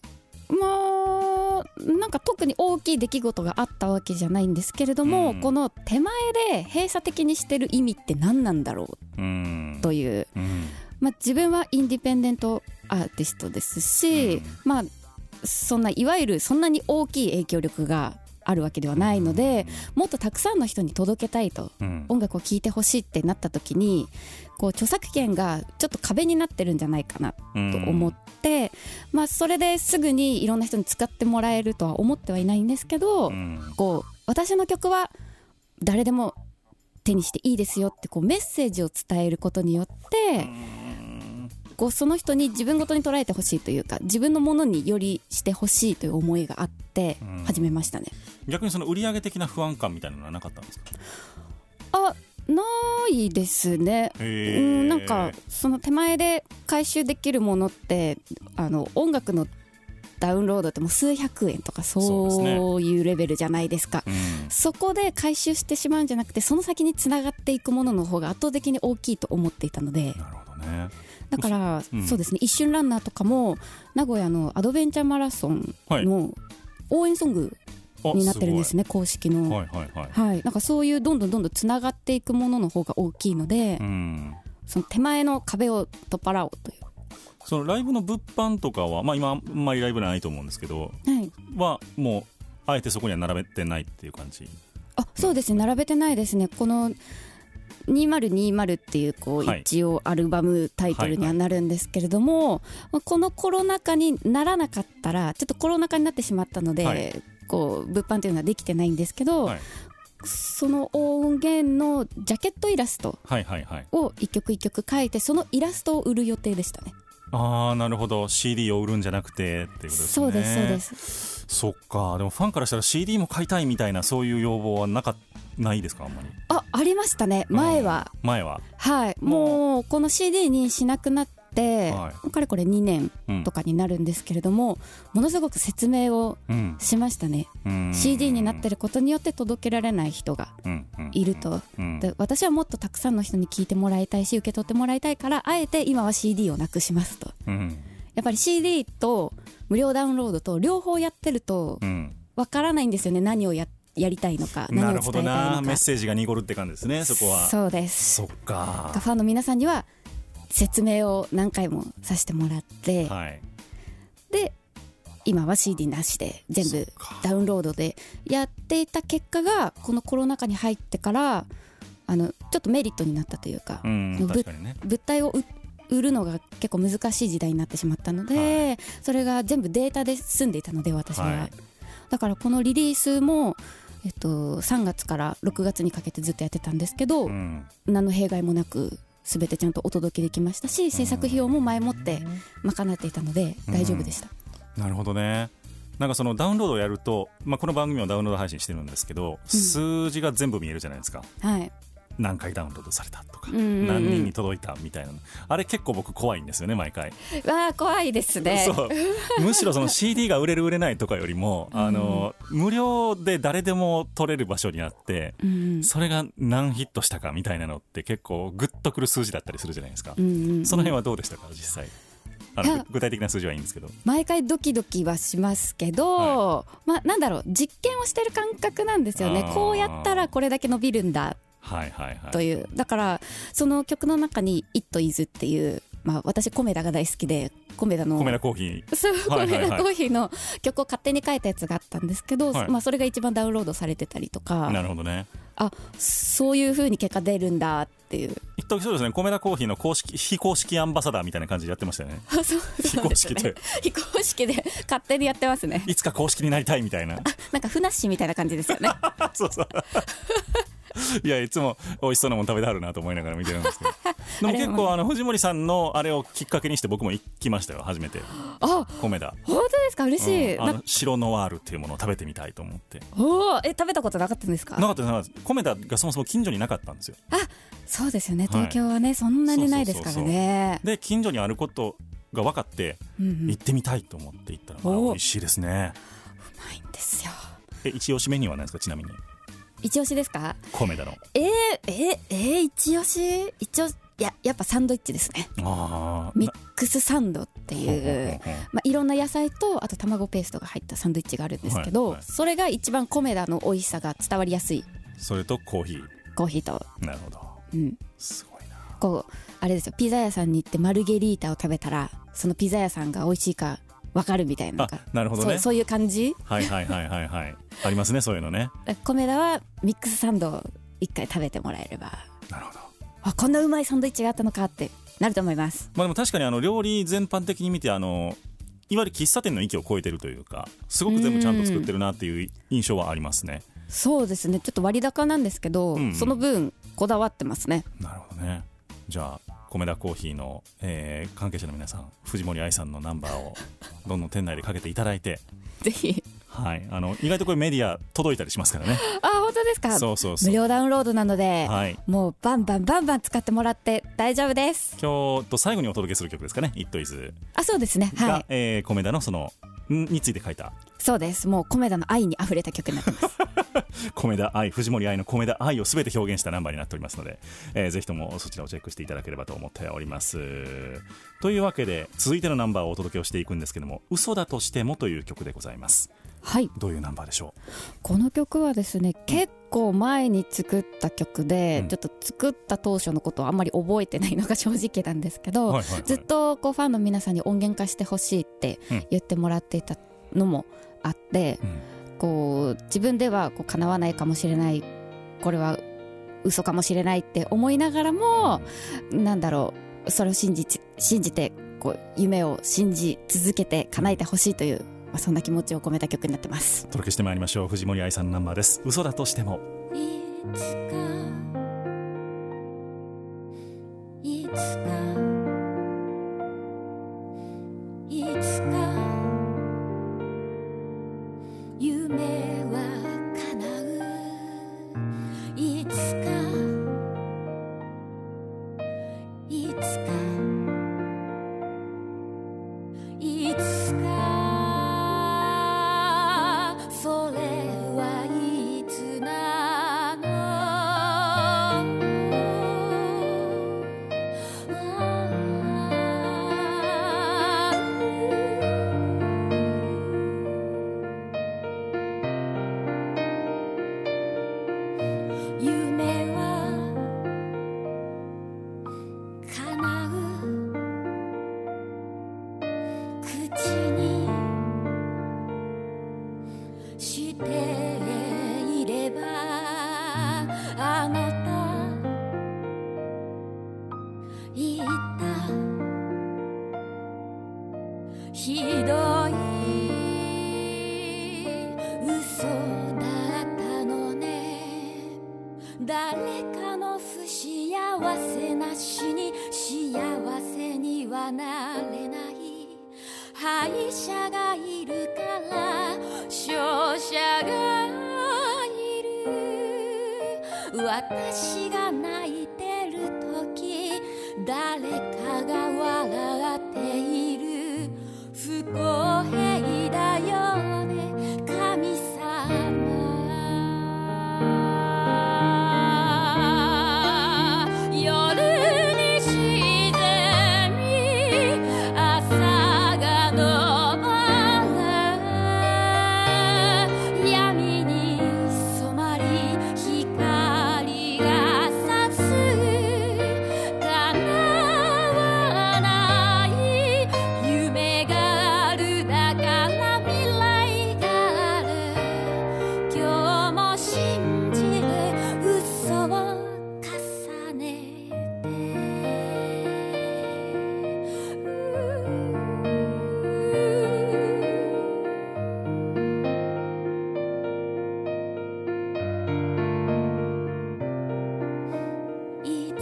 まあなんか特に大きい出来事があったわけじゃないんですけれども、うん。この手前で閉鎖的にしてる意味って何なんだろう？うん。という、うん。まあ、自分はインディペンデントアーティストですし、うん。まあそんないわゆるそんなに大きい影響力があるわけではないので、もっとたくさんの人に届けたいとうん。音楽を聴いてほしいってなった時にこう著作権がちょっと壁になってるんじゃないかなと思って、まあ、それですぐにいろんな人に使ってもらえるとは思ってはいないんですけど、うん。こう私の曲は誰でも手にしていいですよってこうメッセージを伝えることによってこうその人に自分ごとに捉えてほしいというか自分のものによりしてほしいという思いがあってうん。始めましたね。逆にその売上的な不安感みたいなのはなかったんですか？あないですね。うんなんかその手前で回収できるものってあの音楽のダウンロードってもう数百円とかそういうレベルじゃないですか。うん。そこで回収してしまうんじゃなくてその先につながっていくものの方が圧倒的に大きいと思っていたので。なるほどね。だから、うん。そうですね。一瞬ランナーとかも名古屋のアドベンチャーマラソンはい。の応援ソングあになってるんですねね公式の。はいはいはい。はい、なんかそういうどんどんどんどんつながっていくものの方が大きいので、うん。その手前の壁を取っ払おうという、そのライブの物販とかは、まあ、今あんまりライブないと思うんですけどはい、はもうあえてそこには並べてないっていう感じ？あそうですね。並べてないですね。この2020っていうこうはい。一応アルバムタイトルにはなるんですけれども、まあこのコロナ禍にならなかったらちょっとコロナ禍になってしまったので、はい。こう物販というのはできてないんですけど、はい。その音源のジャケットイラストを一曲一曲描いてそのイラストを売る予定でしたね。ああなるほど。CD を売るんじゃなくてっていうことですね。そうですそうです。そっか。でもファンからしたら CD も買いたいみたいなそういう要望はなかないですかあんまり？あありましたね。前は、うん。前は。はい。もう。この CD にしなくなって、はかれこれ2年うんとかになるんですけれども、ものすごく説明をうん。しましたね、うん。CD になってることによって届けられない人がうん。うんいると、私はもっとたくさんの人に聞いてもらいたいし受け取ってもらいたいからあえて今は CD をなくしますと。うん。やっぱり CD と無料ダウンロードと両方やってるとうん。わからないんですよね。何をややりたいのか何を伝えたいのか。なメッセージが濁るって感じですねそこは。そうです。そっかファンの皆さんには説明を何回もさせてもらって、はい。で今は CD なしで全部ダウンロードでやっていた結果がこのコロナ禍に入ってからあのちょっとメリットになったというか、ね。物体を売売るのが結構難しい時代になってしまったので、それが全部データで済んでいたので私は、はい。だからこのリリースも、えっと、3月から6月にかけてずっとやってたんですけど、うん。何の弊害もなく全てちゃんとお届けできましたし制作費用も前もって賄っていたので大丈夫でした、なるほどね。なんかそのダウンロードをやると、まあ、この番組はダウンロード配信してるんですけど、数字が全部見えるじゃないですか。はい何回ダウンロードされたとか、うんうんうん。何人に届いたみたいな。のあれ結構僕怖いんですよね毎回、わあ怖いですね。むしろその CD が売れる売れないとかよりも、あの無料で誰でも取れる場所にあって、うんそれが何ヒットしたかみたいなのって結構グッとくる数字だったりするじゃないですか、うんうんうん。その辺はどうでしたか実際？あの具体的な数字はいいんですけど。毎回ドキドキはしますけど、まあなんだろう実験をしてる感覚なんですよね。こうやったらこれだけ伸びるんだはいはいはい。という。だからその曲の中に「It is」っていう、まあ、私コメダが大好きでコメダのコメダコーヒー。そうコメダコーヒーの曲を勝手に書いたやつがあったんですけど、はい。まあ、それが一番ダウンロードされてたりとか。なるほどね。あそういう風に結果出るんだっていう。一時そうですね。コメダコーヒーの公式非公式アンバサダーみたいな感じでやってましたよね。あ そう非公式で非公式で勝手にやってますね。いつか公式になりたいみたいな。なんかふなっしーみたいな感じですよね。そうそういやいつも美味しそうなもの食べてはるなと思いながら見てるんですけど。でも結構あの藤森さんのあれをきっかけにして僕も行きましたよ初めて。あ米田。本当ですか？嬉しい、なうん。あの白ノワールっていうものを食べてみたいと思って。おー。え食べたことなかったんですか？なかったです。なかっ米田がそもそも近所になかったんですよ。そうですよね。はい。東京はね、そんなにないですからね。で近所にあることが分かってうんうん。う行ってみたいと思って行ったら、まあ、お美味しいですね。まいんですよ。え一押しメニューは何ですか？ちなみに一押しですか？米田のえー、えー、えー、一押し？一押しいややっぱサンドイッチですね。ああミックスサンドっていう。まあ、いろんな野菜とあと卵ペーストが入ったサンドイッチがあるんですけど、はいはい。それが一番コメダの美味しさが伝わりやすい。それとコーヒー。コーヒーと、なるほど。うん、すごいな。こうあれですよ。ピザ屋さんに行ってマルゲリータを食べたらそのピザ屋さんが美味しいか分かるみたいな。なるほどね。そういう感じ。はいはいはいはいはい。ありますねそういうのね。コメダはミックスサンドを一回食べてもらえれば。なるほど。あこんなうまいサンドイッチがあったのかってなると思います。まあでも確かにあの料理全般的に見てあのいわゆる喫茶店の域を超えてるというかすごく全部ちゃんと作ってるなっていう印象はありますね。そうですね。ちょっと割高なんですけど、うん。その分こだわってますね。なるほどね。じゃあ米田コーヒーの、えー関係者の皆さん藤森愛さんのナンバーを どんどん店内でかけていただいて。ぜひ。はい。あの意外とこれメディア届いたりしますからね。あ本当ですか？そうそうそう。無料ダウンロードなので、はい。もうバンバンバンバン使ってもらって大丈夫です。今日と最後にお届けする曲ですかね「It Is あそうですね」が、はい。えー米田のそのんについて書いた？そうです。もうコメダの愛に溢れた曲になってます。米田愛藤森愛の米田愛を全て表現したナンバーになっておりますので、えーぜひともそちらをチェックしていただければと思っております。というわけで続いてのナンバーをお届けをしていくんですけども「嘘だとしても」という曲でございますはい。どういうナンバーでしょこの曲はですね結構前に作った曲で、うん。ちょっと作った当初のことをあんまり覚えてないのが正直なんですけど、うはいはいはい。ずっとこうファンの皆さんに音源化してほしいってうん。言ってもらっていたのもあって、うん。こう自分ではこう叶わないかもしれないこれは嘘かもしれないって思いながらもなんだろうそれを信じち信じてこう夢を信じ続けて叶えてほしいという、まあ、そんな気持ちを込めた曲になってます。お届けしてまいりましょう。藤森愛さんのナンバーです。嘘だとしても。いつかいつかいつか夢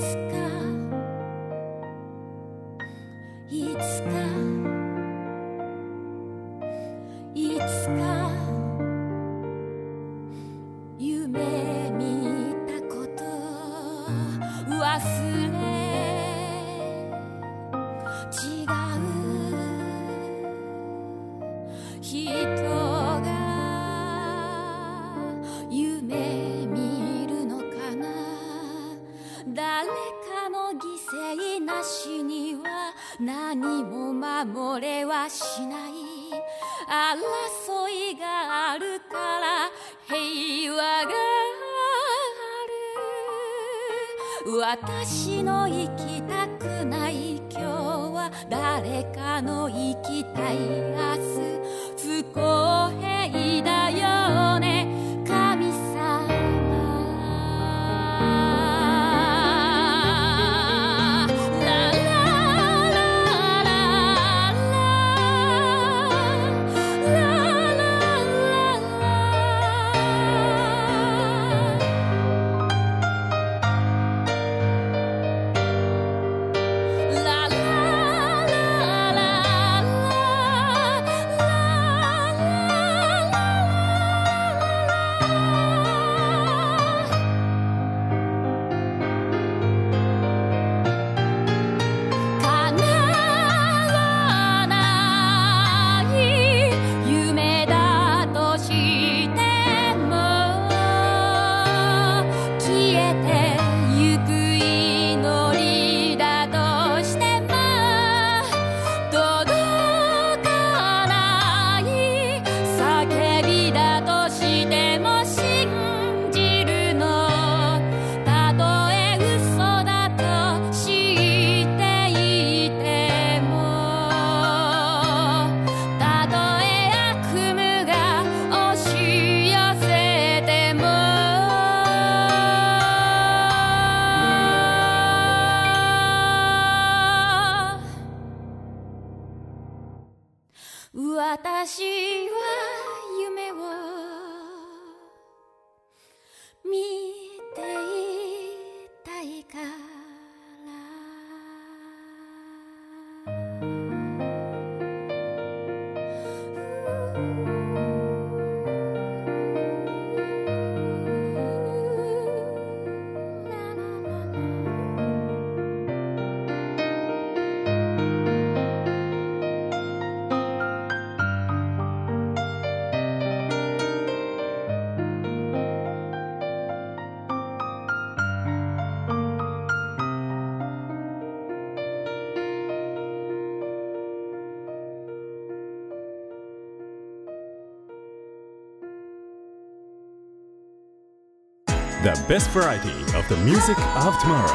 スか私の生き The best variety of the music of tomorrow.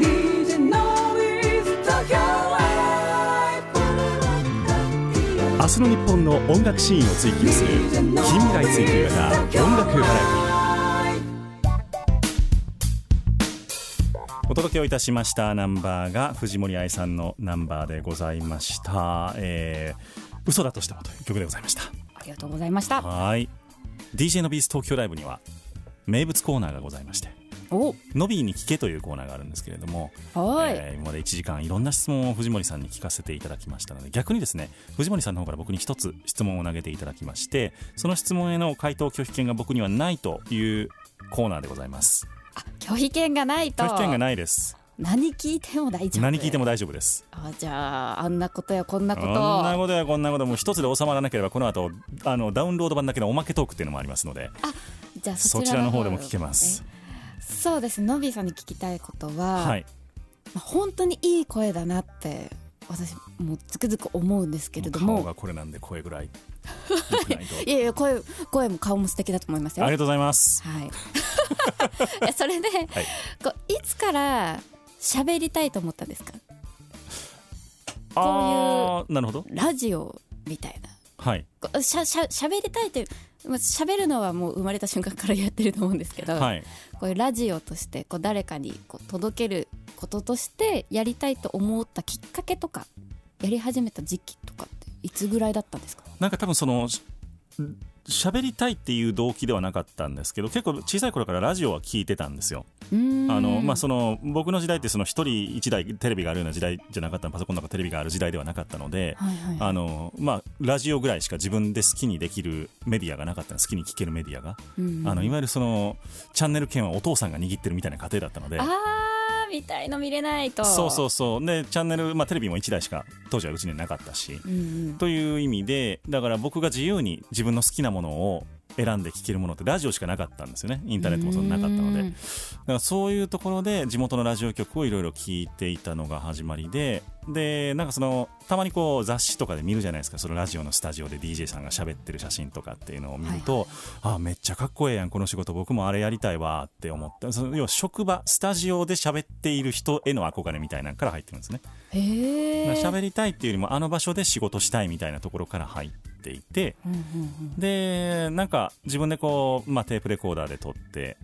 DJ Noise Tokyo Live 明日の日本の音楽シーンを追求する近未来追求型音楽バラエティ。お届けをいたしました。ナンバーが藤森愛さんのナンバーでございました、えー嘘だとしてもという曲でございました。ありがとうございました。はい。DJ のビース東京ライブには名物コーナーがございましてお。ノビーに聞けというコーナーがあるんですけれども、はい、えー今まで1時間いろんな質問を藤森さんに聞かせていただきましたので逆にですね藤森さんの方から僕に一つ質問を投げていただきましてその質問への回答拒否権が僕にはないというコーナーでございます。拒否権がないと。拒否権がないです。何聞いても大丈夫何聞いても大丈夫です。あじゃああんなことやこんなこことんなことやこんなこと。も一つで収まらなければこの後あのダウンロード版だけのおまけトークっていうのもありますのでじゃあそちらの方でも聞けます。えそうですノビーさんに聞きたいことは、はい。まあ本当にいい声だなって私もうつくづく思うんですけれど顔もがこれなんで声ぐらい。いやいや声声も顔も素敵だと思いますよ。ありがとうございます。はい。い やそれで、はい。こういつから喋りたいと思ったんですか？ああなるほど。ラジオみたいな。はい。しゃしゃ喋りたいというまあ喋るのはもう生まれた瞬間からやってると思うんですけど、はい。こういうラジオとしてこう誰かにこう届けることとしてやりたいと思ったきっかけとかやり始めた時期とかっていつぐらいだったんですか？なんか多分そのし喋りたいっていう動機ではなかったんですけど結構小さい頃からラジオは聞いてたんですよ。あのまあ、その僕の時代ってその一人一台テレビがあるような時代じゃなかったパソコンとかテレビがある時代ではなかったので、はいはい。あのまあ、ラジオぐらいしか自分で好きにできるメディアがなかったの。好きに聞けるメディアが、あのいわゆるそのチャンネル権はお父さんが握ってるみたいな家庭だったのであーみたいの見れないと。そうそうそう。でチャンネル、まあ、テレビも1台しか当時はうちになかったし、うんうん。という意味でだから僕が自由に自分の好きなものを選んで聴けるものってラジオしかなかったんですよね。インターネットもそんななかったので。うん。だからそういうところで地元のラジオ局をいろいろ聞いていたのが始まりででなんかそのたまにこう雑誌とかで見るじゃないですか。そのラジオのスタジオで DJ さんが喋ってる写真とかっていうのを見ると、あめっちゃかっこええやんこの仕事僕もあれやりたいわって思った。その要は職場スタジオで喋っている人への憧れみたいなのから入ってるんですね。喋りたいっていうよりもあの場所で仕事したいみたいなところから入っていてうんうんうん。でなんか自分でこう、まあ、テープレコーダーで撮って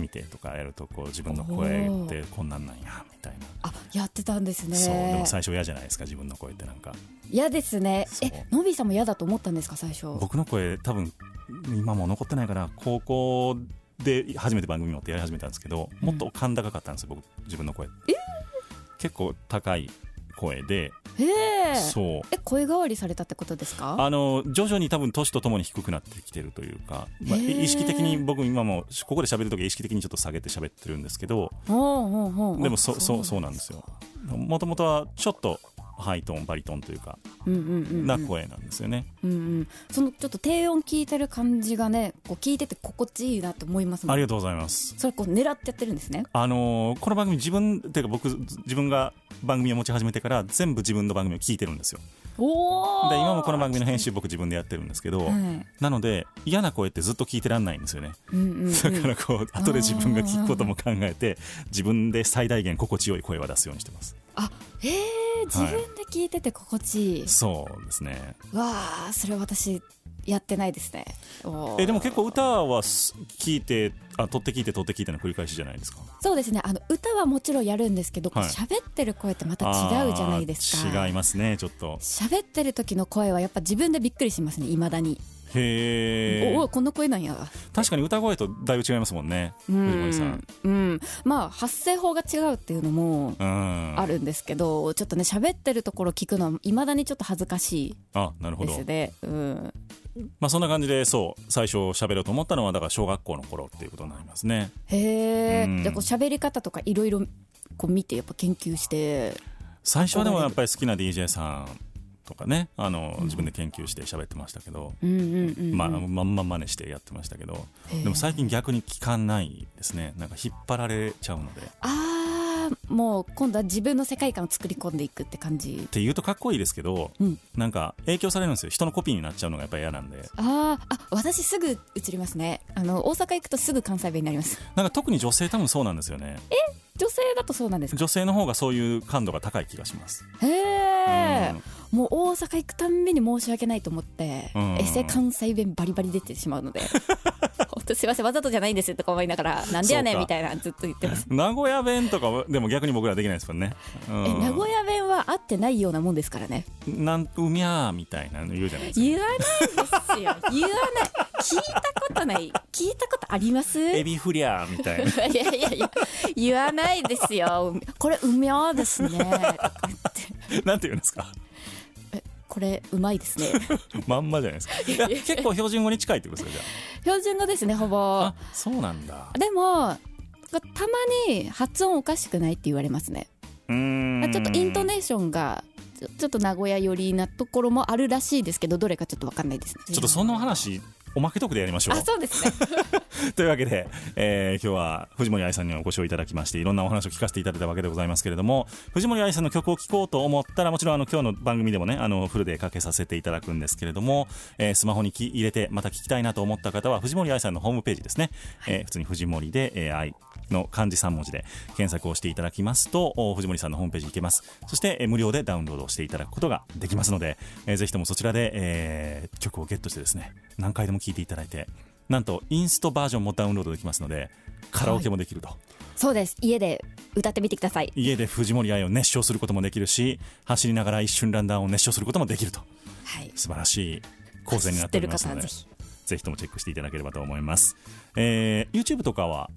みてとかやるとこう自分の声ってこんなんなんやみたいな、あやってたんですね。そうでも最初嫌じゃないですか自分の声ってなんか。嫌ですね。えのびさんも嫌だと思ったんですか最初？僕の声多分今もう残ってないから高校で初めて番組持ってやり始めたんですけどもっと甲高かったんですよ僕自分の声。結構高い声でへえそう。え声変わりされたってことですか？あの徐々に多分年とともに低くなってきてるというか、まあ、へー。意識的に僕今もここで喋る時は意識的にちょっと下げて喋ってるんですけどでもそあそうそうなんですよ。もともとはちょっとハイトーンバリトンというかうんうんうんうん。な声なんですよね、うんうん。そのちょっと低音聞いてる感じがねこう聞いてて心地いいなと思いますありがとうございます。それこう狙ってやってるんですね。あのーこの番組自分っていうか僕自分が番組を持ち始めてから全部自分の番組を聞いてるんですよ。おおで今もこの番組の編集僕自分でやってるんですけど、はい。なので嫌な声ってずっと聞いてらんないんですよね。うんうんうん。だからこう後で自分が聞くことも考えて自分で最大限心地よい声は出すようにしてます。あえー、自分で聞いてて心地いい、そうですね。わあそれ私やってないですね。えでも結構歌はす聞いてあ取って聞いて取って聞いての繰り返しじゃないですか？そうですね。あの歌はもちろんやるんですけどはい。喋、ってる声ってまた違うじゃないですか。違いますねちょっと。喋ってる時の声はやっぱ自分でびっくりしますねいまだに、へえおおこんな声なんや。確かに歌声とだいぶ違いますもんねう藤森さん。うん。まあ発声法が違うっていうのもうん。あるんですけど、ちょっとね喋ってるところ聞くのはいまだにちょっと恥ずかしあなるほど。いですね。うん。まあそんな感じでそう最初喋ろうと思ったのはだから小学校の頃っていうことになりますね。へえ、うん。じゃあこう喋り方とかいろいろこう見てやっぱ研究して。最初はでもやっぱり好きな DJ さんとかねあの自分で研究して喋ってましたけど、まあ、まんま真似してやってましたけどでも最近逆に聞かないですね。なんか引っ張られちゃうので。っああもう今度は自分の世界観を作り込んでいくって感じ。て言うとかっこいいですけど、うん。なんか影響されるんですよ。人のコピーになっちゃうのがやっぱり嫌なんで。あーあ私すぐ移りますね。あの大阪行くとすぐ関西弁になります。なんか特に女性多分そうなんですよね。女性だとそうなんですか？女性の方がそういう感度が高い気がします。へえうんもう大阪行くたんびに申し訳ないと思って、うん。エセ関西弁バリバリ出てしまうので 本当すいませんわざとじゃないんですとか思いながらなんでやねんみたいなずっと言ってます。名古屋弁とかはでも逆に僕らできないですもんね、うん。え名古屋弁は合ってないようなもんですからね。なんうみゃーみたいなの言うじゃないですか。言わないですよ。言わない。聞いたことない。聞いたことあります？エビフリャーみたいな。いやいやいや。言わないですよ。これうみょうですね。なんて言うんですか？これうまいですね。まんまじゃないですか。結構標準語に近いってことですか標準語ですねほぼ。そうなんだ。でもたまに発音おかしくないって言われますね。うーん。ちょっとイントネーションがちょちょっと名古屋寄りなところもあるらしいですけどどれかちょっとわかんないですね。ちょっとその話おまけトークでやりましょう。あそうですね。というわけで、えー今日は藤森愛さんにお越しをいただきましていろんなお話を聞かせていただいたわけでございますけれども藤森愛さんの曲を聴こうと思ったらもちろんあの今日の番組でもねあのフルでかけさせていただくんですけれども、えースマホにき入れてまた聞きたいなと思った方は藤森愛さんのホームページですね、えー普通に藤森で、えー愛の漢字3文字で検索をしていただきますとお藤森さんのホームページに行けます。そして、えー無料でダウンロードをしていただくことができますので、えーぜひともそちらで、えー曲をゲットしてですね何回でも聴いていただいてなんとインストバージョンもダウンロードできますのでカラオケもできると、そうです。家で歌ってみてください。家で藤森愛を熱唱することもできるし走りながら一瞬ランダウンを熱唱することもできると。はい。素晴らしい構成になっておりますのでぜひともチェックしていただければと思います、えー YouTube とかは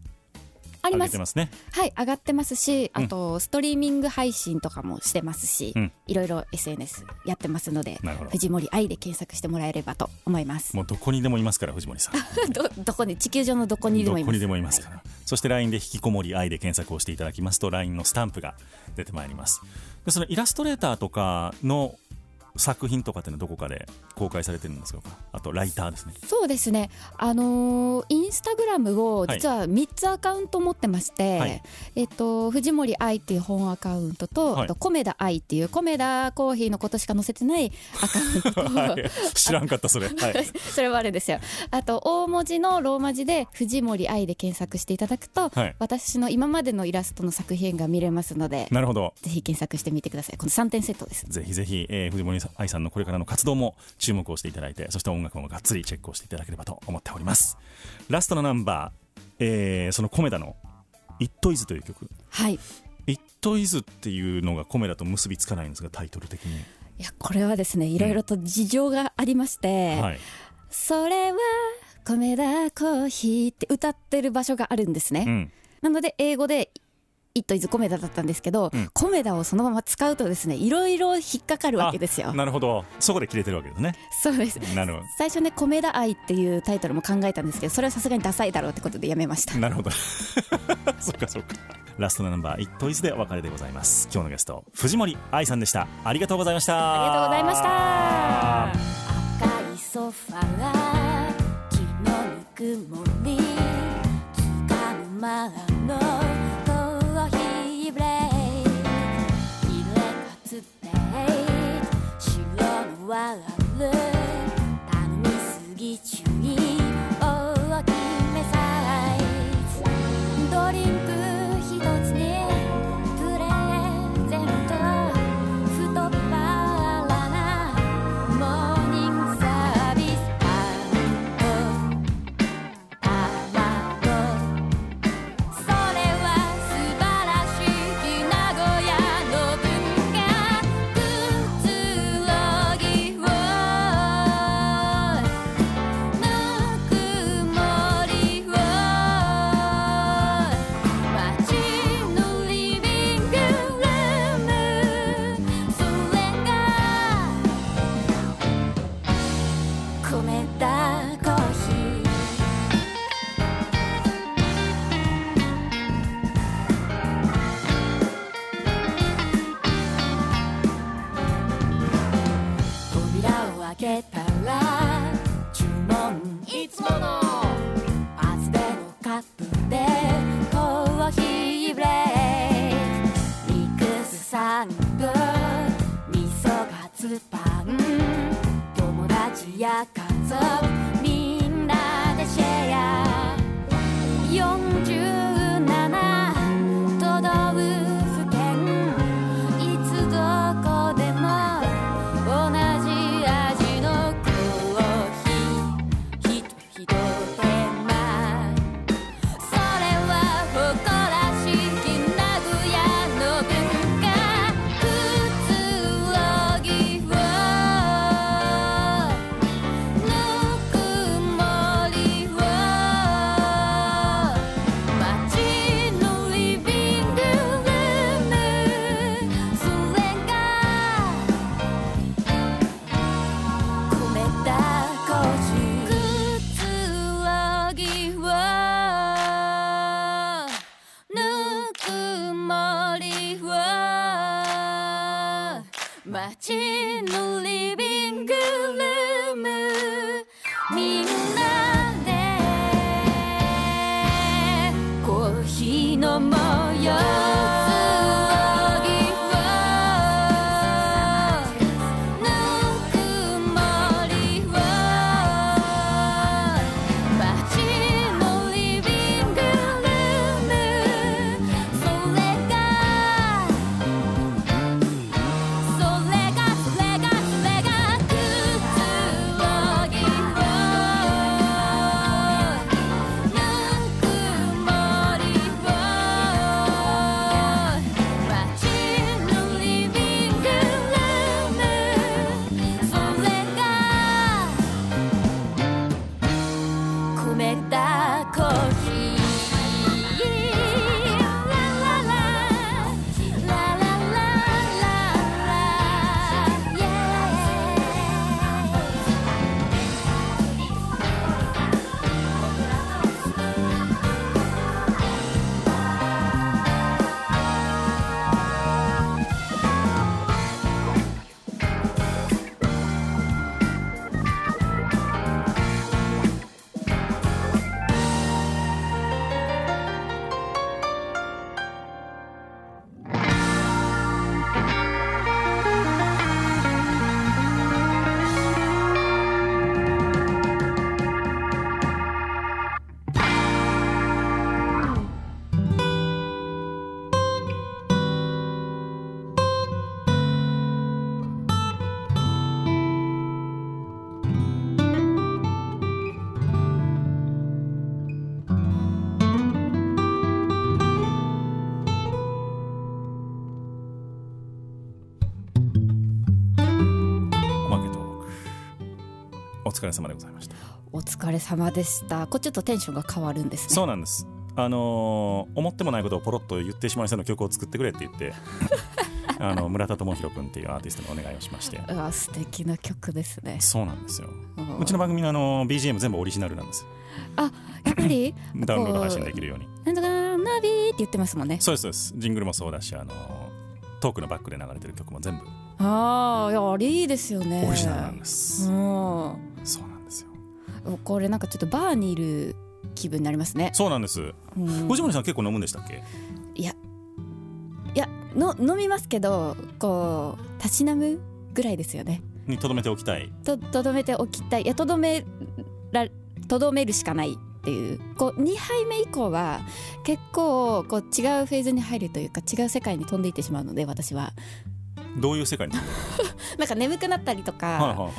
あります。ます。ねはい上がってますしあとストリーミング配信とかもしてますし、うん。いろいろ SNS やってますので藤森愛で検索してもらえればと思います。もうどこにでもいますから藤森さん。どどこに地球上のどこにでもいます。どこにでもいますから、そして LINE で引きこもり愛で検索をしていただきますと LINE のスタンプが出てまいります。でそのイラストレーターとかの作品とかっていうのはどこかで公開されてるんですか？あとライターですね。そうですね、あのーインスタグラムを実は3つアカウント持ってまして、はい。えっと、藤森愛っていう本アカウントと、はい。あと米田愛っていう米田コーヒーのことしか載せてないアカウント。と、はい。知らんかったそれ、はい、それはあれですよ。あと大文字のローマ字で藤森愛で検索していただくと、はい。私の今までのイラストの作品が見れますのでなるほど。ぜひ検索してみてください。この3点セットです。ぜひぜひ、えー藤森愛さんのこれからの活動も注目をしていただいてそして音楽もがっつりチェックをしていただければと思っております。ラストのナンバー、えーそのコメダの「It Is」という曲。はい「It Is」っていうのがコメダと結びつかないんですがタイトル的に、いやこれはですねいろいろと事情がありまして、はい、それは米田コーヒーって歌ってる場所があるんですね、うん。なので英語で「イットイズコメダだったんですけど、うん。コメダをそのまま使うとですねいろいろ引っかかるわけですよ。あなるほど。そこで切れてるわけですね。そうです。なるほ最初ね「米田愛」っていうタイトルも考えたんですけどそれはさすがにダサいだろうってことでやめました。どなるほど。そっかそっか。ラストのナンバー「It Is」でお別れでございます。今日のゲスト藤森愛さんでした。ありがとうございました。ありがとうございました。赤いソファー木のぬくもりつかむ間の白のワれ様でございました。お疲れ様でした。これちょっとテンションが変わるんですね。そうなんです。あのー思ってもないことをポロッと言ってしまいそうな曲を作ってくれって言って あの村田智弘君っていうアーティストにお願いをしまして。うわ素敵な曲ですね。そうなんですよ。うちの番組のあの BGM 全部オリジナルなんです。よあやっぱり？ダウンロード配信できるように。なんとかナビーって言ってますもんね。そうですそうです。ジングルもそうだしあのトークのバックで流れてる曲も全部。ああいやあれいいですよね。オリジナルなんです、うんそうなんですよ。これなんかちょっとバーにいる気分になりますね、そうなんです。うん。藤森さん結構飲むんでしたっけ？いや。いやの飲みますけどこうたしなむぐらいですよね。にとどめておきたい。ととどめておきたい。いやとどめらとどめるしかないっていう。こう2杯目以降は結構こう違うフェーズに入るというか違う世界に飛んでいってしまうので私はどういう世界に？なんか眠くなったりとか、はいはいは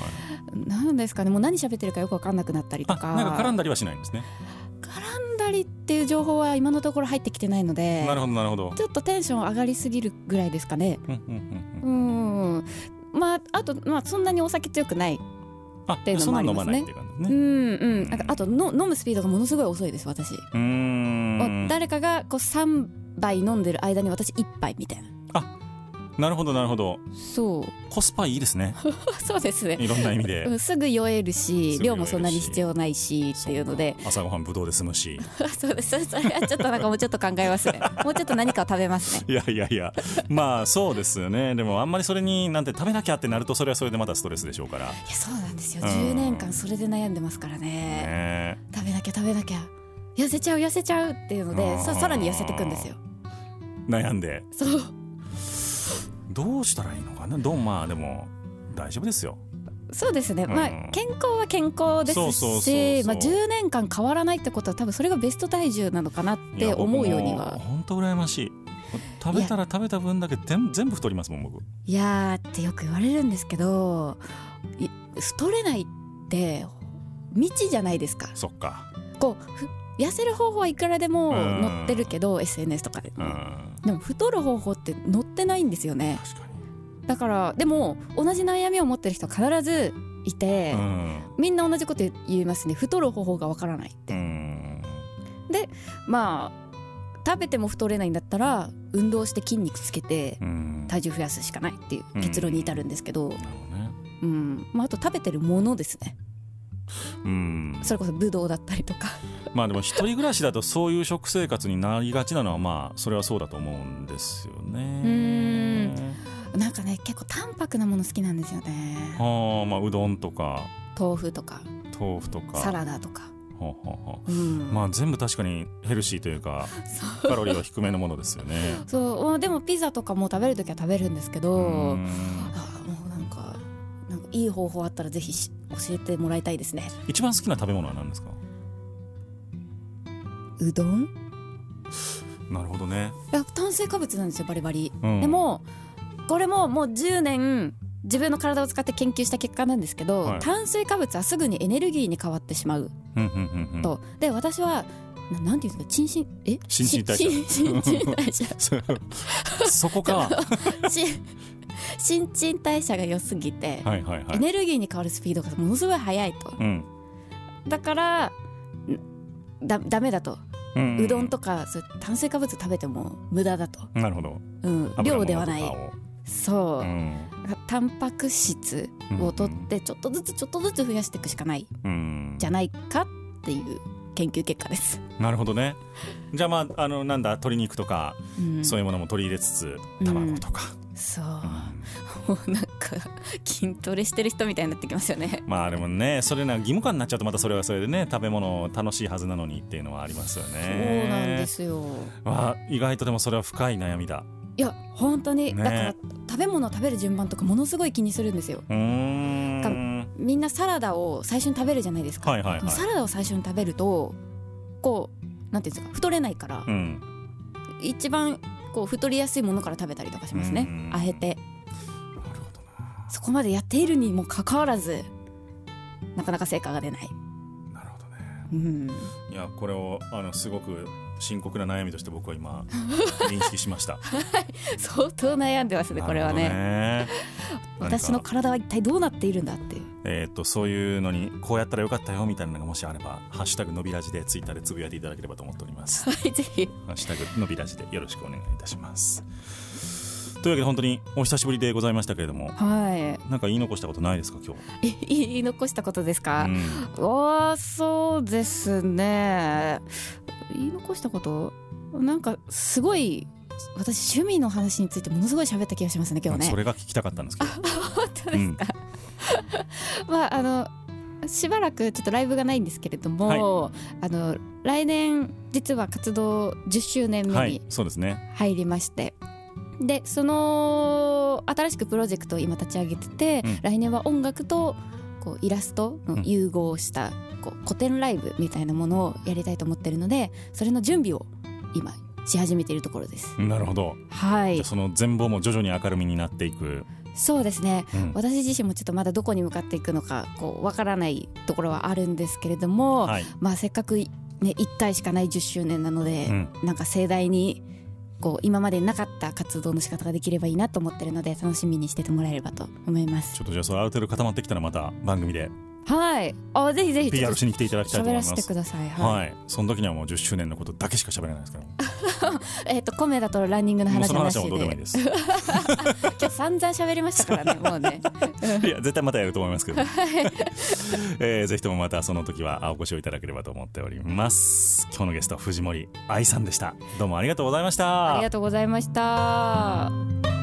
い。なんですかね。もう何喋ってるかよく分かんなくなったりとあかなんか絡んだりはしないんですね。絡んだりっていう情報は今のところ入ってきてないので。なるほどなるほど。ちょっとテンション上がりすぎるぐらいですかね。うんまああと、まあ、そんなにお酒強くないあっていうのもありますね。飲まないっていうんうん。なんかあとの飲むスピードがものすごい遅いです私、うーん。誰かがこう3杯飲んでる間に私1杯みたいななるほどなるほど。そう。コスパいいですね。そうですね。いろんな意味で。うんすぐ酔えるし量もそんなに必要ないしっていうので。朝ごはんぶどうで済むし。そうです。それはちょっとなんかもうちょっと考えますね。もうちょっと何かを食べますね。いやいやいや。まあそうですよね。でもあんまりそれになんて食べなきゃってなるとそれはそれでまたストレスでしょうから。いやそうなんですよ。うん10年間それで悩んでますからね。ね食べなきゃ食べなきゃ。痩せちゃう痩せちゃうっていうのでささらに痩せていくんですよ。悩んで。そうどうしたらいいのかな？どうまあでも大丈夫ですよ。そうですね、まあうん健康は健康ですしまあ10年間変わらないってことは多分それがベスト体重なのかなって思うようには。本当羨ましい。食べたら食べた分だけ全全部太りますもん僕。いやーってよく言われるんですけどい太れないって未知じゃないですか。そっか。こうふ痩せる方法はいくらでもうん。載ってるけど SNS とかででも太る方法って載ってないんですよね。だからでも同じ悩みを持ってる人必ずいて、みんな同じこと言いますね。太る方法がわからないって、うん。まあ食べても太れないんだったら運動して筋肉つけてうん。体重増やすしかないっていう結論に至るんですけど、なるほどね。うん。まあ、あと食べてるものですねうん。それこそブドウだったりとか。まあでも一人暮らしだとそういう食生活になりがちなのはまあそれはそうだと思うんですよね。なんかね結構淡白なもの好きなんですよね。はあまあうどんとか。豆腐とか。豆腐とか。サラダとか、はあはあはあ。うん。まあ全部確かにヘルシーというかカロリーは低めのものですよね。そう。まあでもピザとかも食べるときは食べるんですけど、うん。あもうなんかなんかいい方法あったらぜひし教えてもらいたいですね。一番好きな食べ物は何ですか？うどん？なるほどね、いや炭水化物なんですよバリバリ、うん。でもこれももう10年自分の体を使って研究した結果なんですけど、はい。炭水化物はすぐにエネルギーに変わってしまう。うんうんうんうん。と、で私はななんていうんですか？新陳え？新陳代謝そそこか。し新陳代謝が良すぎて、はいはいはい。エネルギーに変わるスピードがものすごい速いと。うん。だからんだダメだと、うんうどんとかそう炭水化物食べても無駄だと、なるほど。うん、量ではない。そう、うん。タンパク質を取ってちょっとずつちょっとずつ増やしていくしかない。うん。じゃないかっていう研究結果です、なるほどね。じゃあまああのなんだ鶏肉とか、うん、そういうものも取り入れつつ卵とか、そう。うん。もうなんか筋トレしてる人みたいになってきますよね。まあでもねそれな義務感になっちゃうとまたそれはそれでね食べ物楽しいはずなのにっていうのはありますよそうねなんですよ。あ意外とでもそれは深い悩みだ。いや本当に、ね。だから食べ物を食べる順番とかものすごい気にするんですよ。うーん。みんなサラダを最初に食べるじゃないですか、はいはいはい。サラダを最初に食べるとこうなんていうんですか太れないから、うん。一番こう太りやすいものから食べたりとかしますね。うんあえて。なるほどな。そこまでやっているにもかかわらずなかなか成果が出ない、なるほどね。うん、いやこれをあのすごく深刻な悩みとして僕は今認識しました。相当悩んでますねこれはね私の体は一体どうなっているんだっていう。えー、とそういうのにこうやったらよかったよみたいなのがもしあれば「ハッシュタグのびラジ」でツイッターでつぶやいていただければと思っております。はいぜひ。ハッシュタグのびラジでよろしくお願いいたします。というわけで本当にお久しぶりでございましたけれども。はなんか言い残したことないですか今日、いい言い残したことですか、うん。あーそうですね。言い残したことなんかすごい私趣味の話についてものすごい喋った気がしますね今日ね。それが聞きたかったんですけど。本当ですうん。まああのしばらくちょっとライブがないんですけれども、あの来年実は活動10周年目はいに入りまして、でその新しくプロジェクトを今立ち上げてて、うん。来年は音楽とこうイラストの融合したこう古典ライブみたいなものをやりたいと思ってるのでそれの準備を今し始めているところです。なるほど、はい。その全貌も徐々に明るみになっていく、そうですね。うん。私自身もちょっとまだどこに向かっていくのかこうわからないところはあるんですけれども、はい。まあせっかくね1回しかない10周年なので、うん。なんか盛大にこう今までなかった活動の仕方ができればいいなと思ってるので楽しみにしててもらえればと思います。ちょっとじゃあそれある程度固まってきたらまた番組ではい。あぜひぜひ PR しに来ていただきたいと思喋らいます。せてください。はい、はい、その時にはもう10周年のことだけしか喋れないですから。えっ、とコメダとランニングのもうその話はなしで話はもうどうでもいいです。い 今日散々喋りましたからね もうね。や絶対またやると思いますけど、えーぜひともまたその時はお越しをいただければと思っております。今日のゲスト藤森愛さんでした。どうもありがとうございました。ありがとうございました